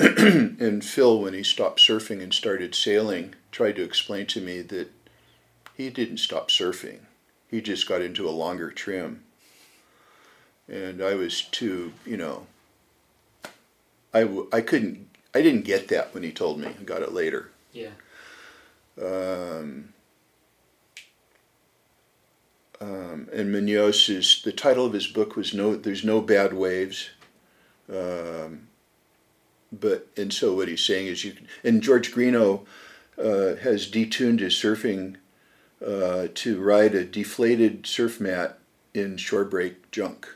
[SPEAKER 3] and Phil, when he stopped surfing and started sailing, tried to explain to me that he didn't stop surfing. He just got into a longer trim. And I was too, you know, I, w- I couldn't, I didn't get that when he told me. I got it later.
[SPEAKER 1] Yeah.
[SPEAKER 3] Um, um, and Munoz's, the title of his book was no, there's no bad waves. Um, but, and so what he's saying is you, and George Greenough uh, has detuned his surfing uh, to ride a deflated surf mat in shorebreak junk.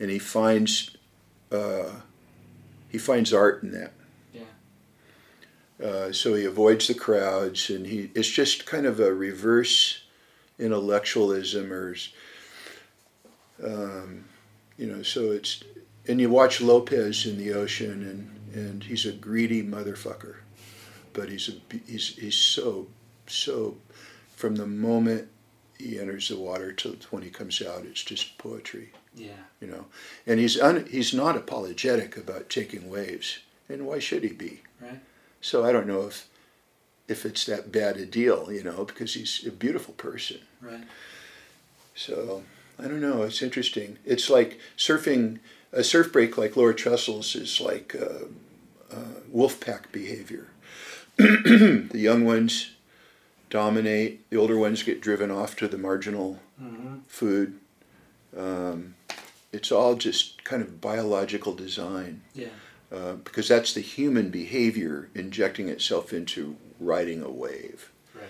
[SPEAKER 3] And he finds, uh, he finds art in that.
[SPEAKER 1] Yeah.
[SPEAKER 3] Uh, so he avoids the crowds, and he it's just kind of a reverse intellectualism, or um, you know. So it's and you watch Lopez in the ocean, and and he's a greedy motherfucker, but he's a he's he's so so from the moment he enters the water till when he comes out, it's just poetry
[SPEAKER 1] Yeah.
[SPEAKER 3] you know. And he's un, he's not apologetic about taking waves, and why should he be?
[SPEAKER 1] Right.
[SPEAKER 3] So I don't know if if it's that bad a deal, you know, because he's a beautiful person.
[SPEAKER 1] Right.
[SPEAKER 3] So I don't know. It's interesting. It's like surfing a surf break like Lower Trestles is like uh, uh, wolf pack behavior. the young ones dominate. The older ones get driven off to the marginal
[SPEAKER 1] Mm-hmm.
[SPEAKER 3] food. Um, it's all just kind of biological design.
[SPEAKER 1] Yeah.
[SPEAKER 3] uh, because that's the human behavior injecting itself into riding a wave.
[SPEAKER 1] Right.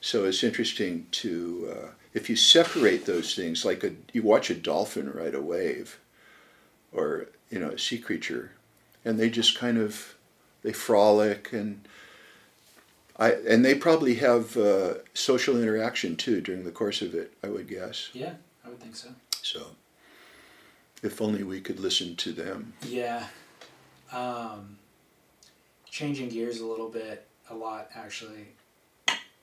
[SPEAKER 3] So it's interesting to uh, if you separate those things, like a you watch a dolphin ride a wave, or you know a sea creature, and they just kind of they frolic and I and they probably have uh, social interaction too during the course of it. I would guess.
[SPEAKER 1] Yeah, I would think so.
[SPEAKER 3] So if only we could listen to them.
[SPEAKER 1] Yeah. Um, changing gears a little bit, a lot actually.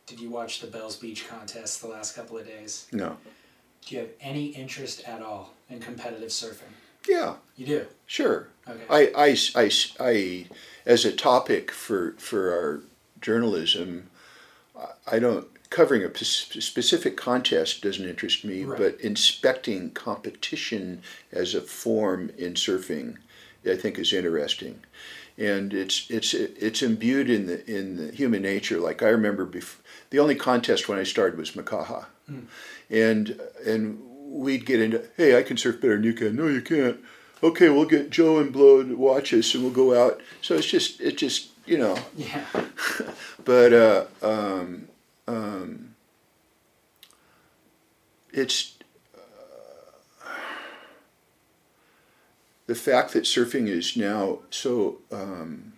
[SPEAKER 1] Did you watch the Bells Beach contest the last couple of days?
[SPEAKER 3] No.
[SPEAKER 1] Do you have any interest at all in competitive surfing?
[SPEAKER 3] Yeah.
[SPEAKER 1] You do.
[SPEAKER 3] Sure.
[SPEAKER 1] Okay.
[SPEAKER 3] I, I, I, I, as a topic for, for our journalism, I- don't, covering a p- specific contest doesn't interest me,
[SPEAKER 1] Right.
[SPEAKER 3] but inspecting competition as a form in surfing, I think is interesting. And it's, it's, it's imbued in the, in the human nature. Like I remember bef- the only contest when I started was Makaha. Hmm. And, and we'd get into, hey, I can surf better than you can. No, you can't. Okay, we'll get Joe and Blow to watch us, and we'll go out. So it's just, it just, you know.
[SPEAKER 1] yeah.
[SPEAKER 3] But uh, um, um, it's uh, the fact that surfing is now so um,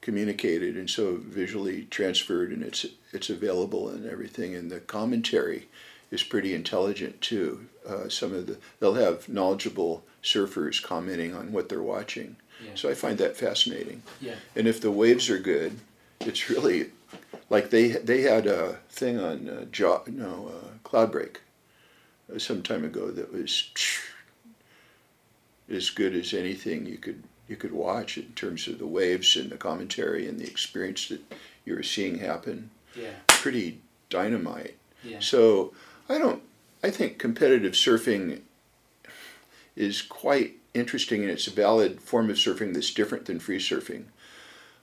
[SPEAKER 3] communicated and so visually transferred, and it's it's available and everything, and the commentary is pretty intelligent too. Uh, some of the they'll have knowledgeable surfers commenting on what they're watching.
[SPEAKER 1] Yeah.
[SPEAKER 3] So I find that fascinating.
[SPEAKER 1] Yeah.
[SPEAKER 3] And if the waves are good, it's really like they they had a thing on uh, jaw no uh, Cloudbreak uh, some time ago that was as good as anything you could you could watch in terms of the waves and the commentary and the experience that you were seeing happen.
[SPEAKER 1] Yeah.
[SPEAKER 3] Pretty dynamite.
[SPEAKER 1] Yeah.
[SPEAKER 3] So I don't. I think competitive surfing is quite interesting, and it's a valid form of surfing that's different than free surfing.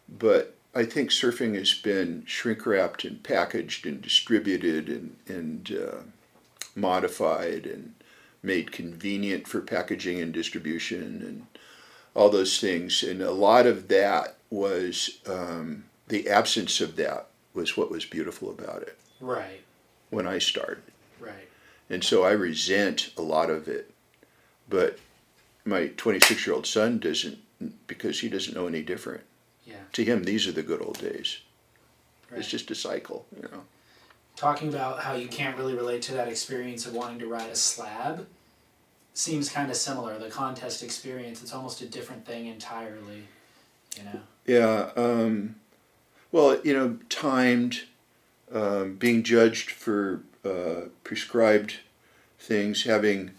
[SPEAKER 3] But I think surfing has been shrink wrapped and packaged and distributed and and uh, modified and made convenient for packaging and distribution and all those things. And a lot of that was um, the absence of that was what was beautiful about it
[SPEAKER 1] Right.
[SPEAKER 3] when I started.
[SPEAKER 1] Right.
[SPEAKER 3] And so I resent a lot of it. But my 26 year old son doesn't, because he doesn't know any different.
[SPEAKER 1] Yeah.
[SPEAKER 3] To him, these are the good old days.
[SPEAKER 1] Right.
[SPEAKER 3] It's just a cycle, you know.
[SPEAKER 1] talking about how you can't really relate to that experience of wanting to ride a slab seems kind of similar. The contest experience, it's almost a different thing entirely. You know.
[SPEAKER 3] Yeah. Um, well, you know, timed, um, being judged for uh, prescribed things, having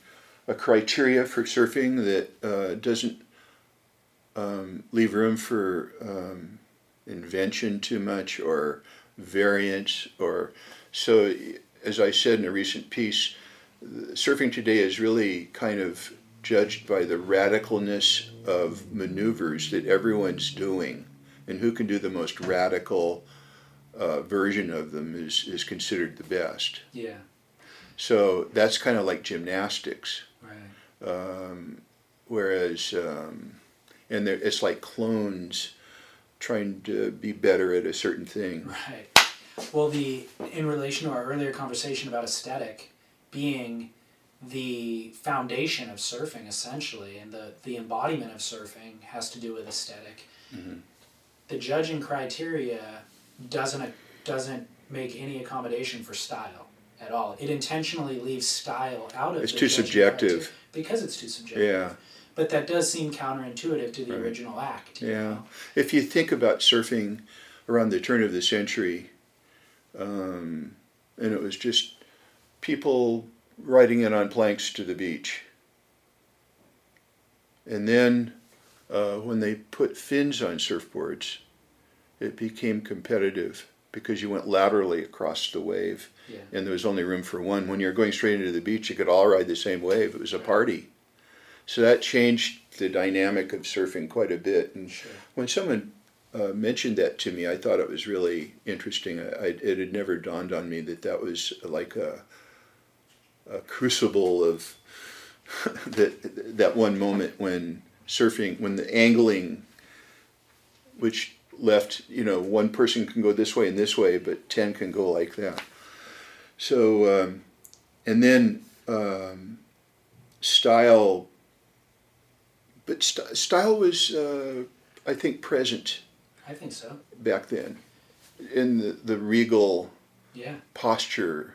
[SPEAKER 3] a criteria for surfing that uh, doesn't um, leave room for um, invention too much or variance or so. As I said in a recent piece, surfing today is really kind of judged by the radicalness of maneuvers that everyone's doing, and who can do the most radical uh, version of them is, is considered the best.
[SPEAKER 1] Yeah.
[SPEAKER 3] So that's kind of like gymnastics,
[SPEAKER 1] Right.
[SPEAKER 3] um, whereas, um, and they're- it's like clones trying to be better at a certain thing.
[SPEAKER 1] Right. Well, the in relation to our earlier conversation about aesthetic being the foundation of surfing, essentially, and the the embodiment of surfing has to do with esthetic The judging criteria doesn't doesn't make any accommodation for style at all. It intentionally leaves style out of it.
[SPEAKER 3] It's
[SPEAKER 1] the
[SPEAKER 3] too subjective.
[SPEAKER 1] because it's too subjective.
[SPEAKER 3] Yeah.
[SPEAKER 1] But that does seem counterintuitive to the
[SPEAKER 3] Right.
[SPEAKER 1] original act.
[SPEAKER 3] Yeah.
[SPEAKER 1] know?
[SPEAKER 3] If you think about surfing around the turn of the century, um, and it was just people riding in on planks to the beach. And then uh, when they put fins on surfboards, it became competitive because you went laterally across the wave
[SPEAKER 1] Yeah.
[SPEAKER 3] and there was only room for one. When you're going straight into the beach, you could all ride the same wave. It was a party. So that changed the dynamic of surfing quite a bit. And
[SPEAKER 1] Sure.
[SPEAKER 3] when someone uh, mentioned that to me, I thought it was really interesting. I, I, it had never dawned on me that that was like a, a crucible of that that one moment when surfing when the angling, which left you know one person can go this way and this way, but ten can go like that. So um, and then um, style, but st- style was uh, I think present
[SPEAKER 1] I think so.
[SPEAKER 3] back then in the, the regal
[SPEAKER 1] Yeah.
[SPEAKER 3] posture.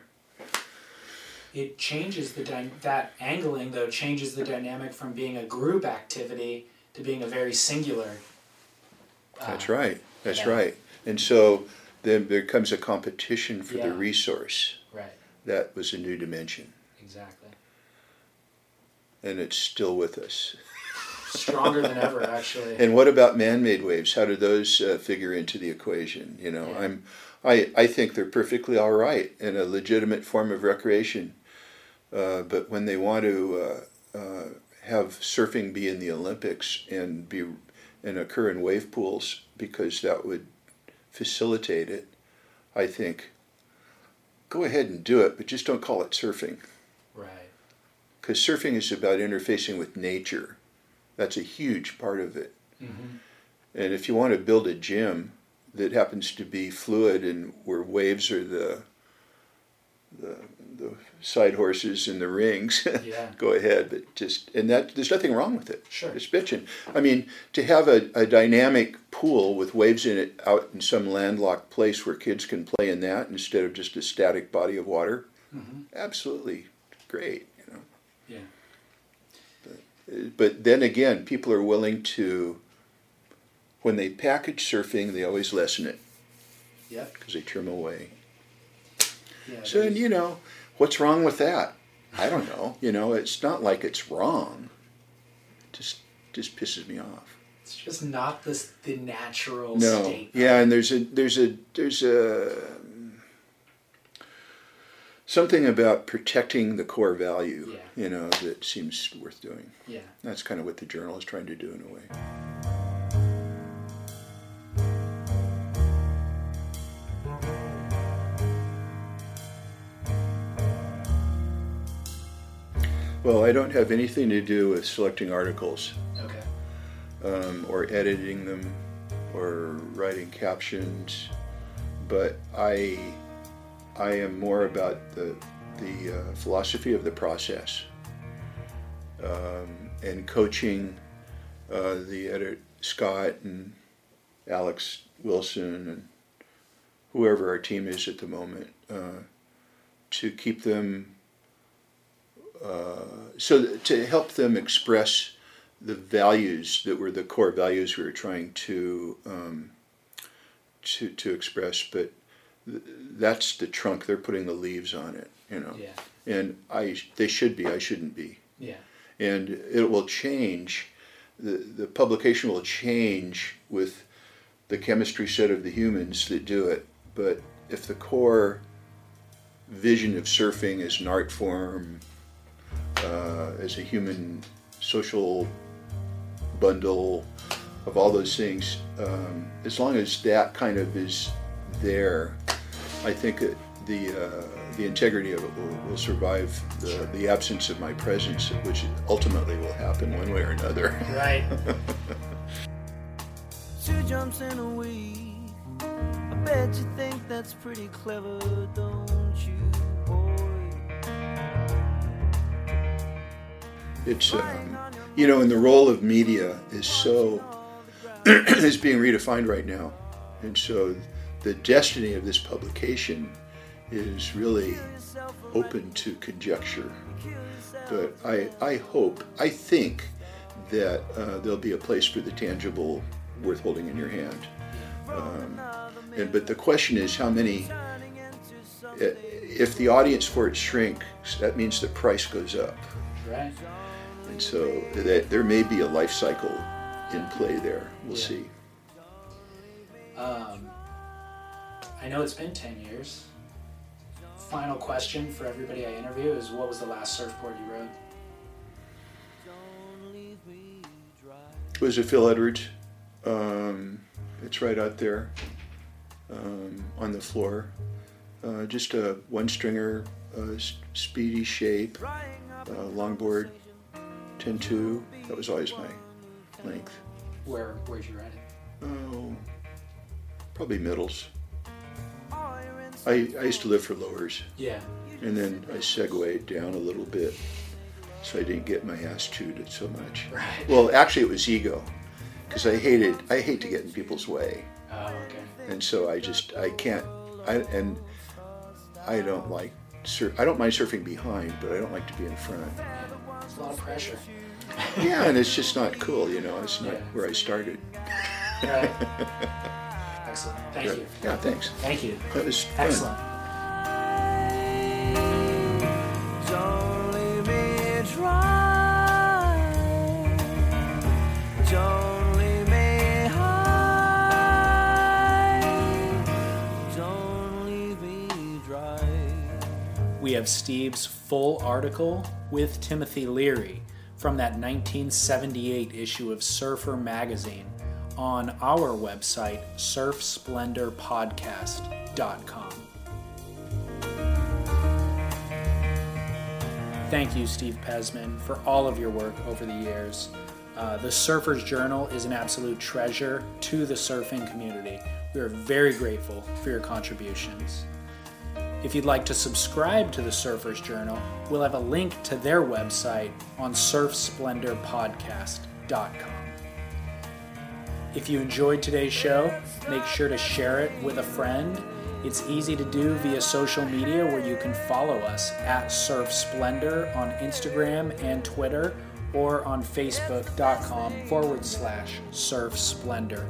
[SPEAKER 1] It changes the that angling though changes the dynamic from being a group activity to being a very singular. Uh,
[SPEAKER 3] That's right. That's
[SPEAKER 1] yeah.
[SPEAKER 3] right. And so then there comes a competition for the resource.
[SPEAKER 1] Right.
[SPEAKER 3] That was a new dimension,
[SPEAKER 1] Exactly.
[SPEAKER 3] and it's still with us.
[SPEAKER 1] Stronger than ever, actually.
[SPEAKER 3] And what about man-made waves? How do those uh, figure into the equation? You know,
[SPEAKER 1] Yeah.
[SPEAKER 3] I'm, I, I think they're perfectly all right and a legitimate form of recreation. Uh, but when they want to uh, uh, have surfing be in the Olympics and be and occur in wave pools because that would facilitate it, I think. Go ahead and do it, but just don't call it surfing
[SPEAKER 1] right.
[SPEAKER 3] because surfing is about interfacing with nature. That's a huge part of it.
[SPEAKER 1] hmm
[SPEAKER 3] And if you want to build a gym that happens to be fluid and where waves are the the, the side horses and the rings,
[SPEAKER 1] Yeah.
[SPEAKER 3] go ahead. But just and that there's nothing wrong with it.
[SPEAKER 1] Sure.
[SPEAKER 3] It's bitching. I mean, to have a, a dynamic pool with waves in it out in some landlocked place where kids can play in that instead of just a static body of water,
[SPEAKER 1] hmm
[SPEAKER 3] absolutely great. You know.
[SPEAKER 1] Yeah.
[SPEAKER 3] but then again, people are willing to, when they package surfing, they always lessen it
[SPEAKER 1] Yep.
[SPEAKER 3] because they trim away.
[SPEAKER 1] Yeah.
[SPEAKER 3] So, and you know, what's wrong with that? I don't know. You know, it's not like it's wrong. Just, just pisses me off.
[SPEAKER 1] it's just not this the natural
[SPEAKER 3] No,
[SPEAKER 1] state.
[SPEAKER 3] yeah, and there's a, there's a, there's a something about protecting the core value.
[SPEAKER 1] Yeah.
[SPEAKER 3] You know, that seems worth doing.
[SPEAKER 1] Yeah.
[SPEAKER 3] That's kind of what the journal is trying to do in a way. Well, I don't have anything to do with selecting articles
[SPEAKER 1] Okay.
[SPEAKER 3] um, or editing them or writing captions, but I I am more about the the uh, philosophy of the process um, and coaching uh, the editor Scott and Alex Wilson and whoever our team is at the moment uh, to keep them so to help them express the values that were the core values we were trying to um, to to express, but th- that's the trunk. They're putting the leaves on it, you know.
[SPEAKER 1] Yeah.
[SPEAKER 3] And I, they should be. I shouldn't be.
[SPEAKER 1] Yeah.
[SPEAKER 3] And it will change. The the publication will change with the chemistry set of the humans that do it. But if the core vision of surfing as an art form, uh, as a human social bundle of all those things, um, as long as that kind of is there, I think it, the uh, the integrity of it will, will survive the, the absence of my presence, which ultimately will happen one way or another.
[SPEAKER 1] Right.
[SPEAKER 2] Two jumps in a week. I bet you think that's pretty clever, don't
[SPEAKER 3] It's um, you know, and the role of media is so is being redefined right now, and so the destiny of this publication is really open to conjecture. But I, I hope, I think that uh, there'll be a place for the tangible worth holding in your hand. Um, and but the question is, how many? If the audience for it shrinks, that means the price goes up.
[SPEAKER 1] right.
[SPEAKER 3] And so that there may be a life cycle in play there. We'll
[SPEAKER 1] Yeah.
[SPEAKER 3] see.
[SPEAKER 1] Um, I know it's been 10 years. Final question for everybody I interview is what was the last surfboard you rode?
[SPEAKER 3] It was a Phil Edwards. Um, it's right out there um, on the floor. Uh, just a one stringer, uh, speedy shape, uh, longboard, 10 2. That was always my length.
[SPEAKER 1] Where where'd you ride it?
[SPEAKER 3] Oh, probably middles. I, I used to live for lowers,
[SPEAKER 1] Yeah.
[SPEAKER 3] and then I segued down a little bit, so I didn't get my ass chewed so much.
[SPEAKER 1] Right.
[SPEAKER 3] Well, actually, it was ego, because I hated I hate to get in people's way,
[SPEAKER 1] Oh, okay.
[SPEAKER 3] and so I just I can't I and I don't like sur- I don't mind surfing behind, but I don't like to be in front.
[SPEAKER 1] It's a lot of pressure.
[SPEAKER 3] Yeah, and it's just not cool, you know. It's not
[SPEAKER 1] Yeah.
[SPEAKER 3] where I started.
[SPEAKER 1] Right. Excellent. Thank you.
[SPEAKER 3] Yeah, thanks.
[SPEAKER 1] Thank you.
[SPEAKER 3] That was.
[SPEAKER 1] Excellent.
[SPEAKER 2] Don't
[SPEAKER 1] We have Steve's full article with Timothy Leary from that 1978 issue of Surfer magazine on our website, surfsplendorpodcast.com. Thank you, Steve Pezman, for all of your work over the years. Uh, the Surfer's Journal is an absolute treasure to the surfing community. We are very grateful for your contributions. If you'd like to subscribe to the Surfer's Journal, we'll have a link to their website on surfsplendorpodcast.com. If you enjoyed today's show, make sure to share it with a friend. It's easy to do via social media where you can follow us at Surf Splendor on Instagram and Twitter or on facebook.com forward slash surf splendor.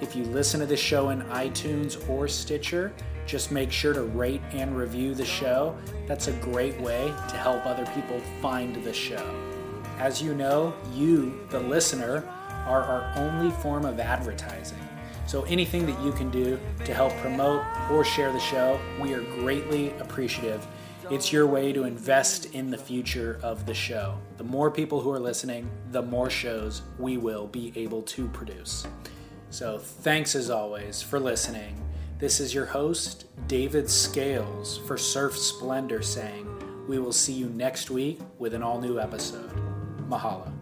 [SPEAKER 1] If you listen to the show in iTunes or Stitcher, just make sure to rate and review the show. That's a great way to help other people find the show. As you know, you, the listener, are our only form of advertising. So anything that you can do to help promote or share the show, we are greatly appreciative. It's your way to invest in the future of the show. The more people who are listening, the more shows we will be able to produce. So thanks as always for listening. This is your host, David Scales, for Surf Splendor saying, we will see you next week with an all new episode. Mahalo.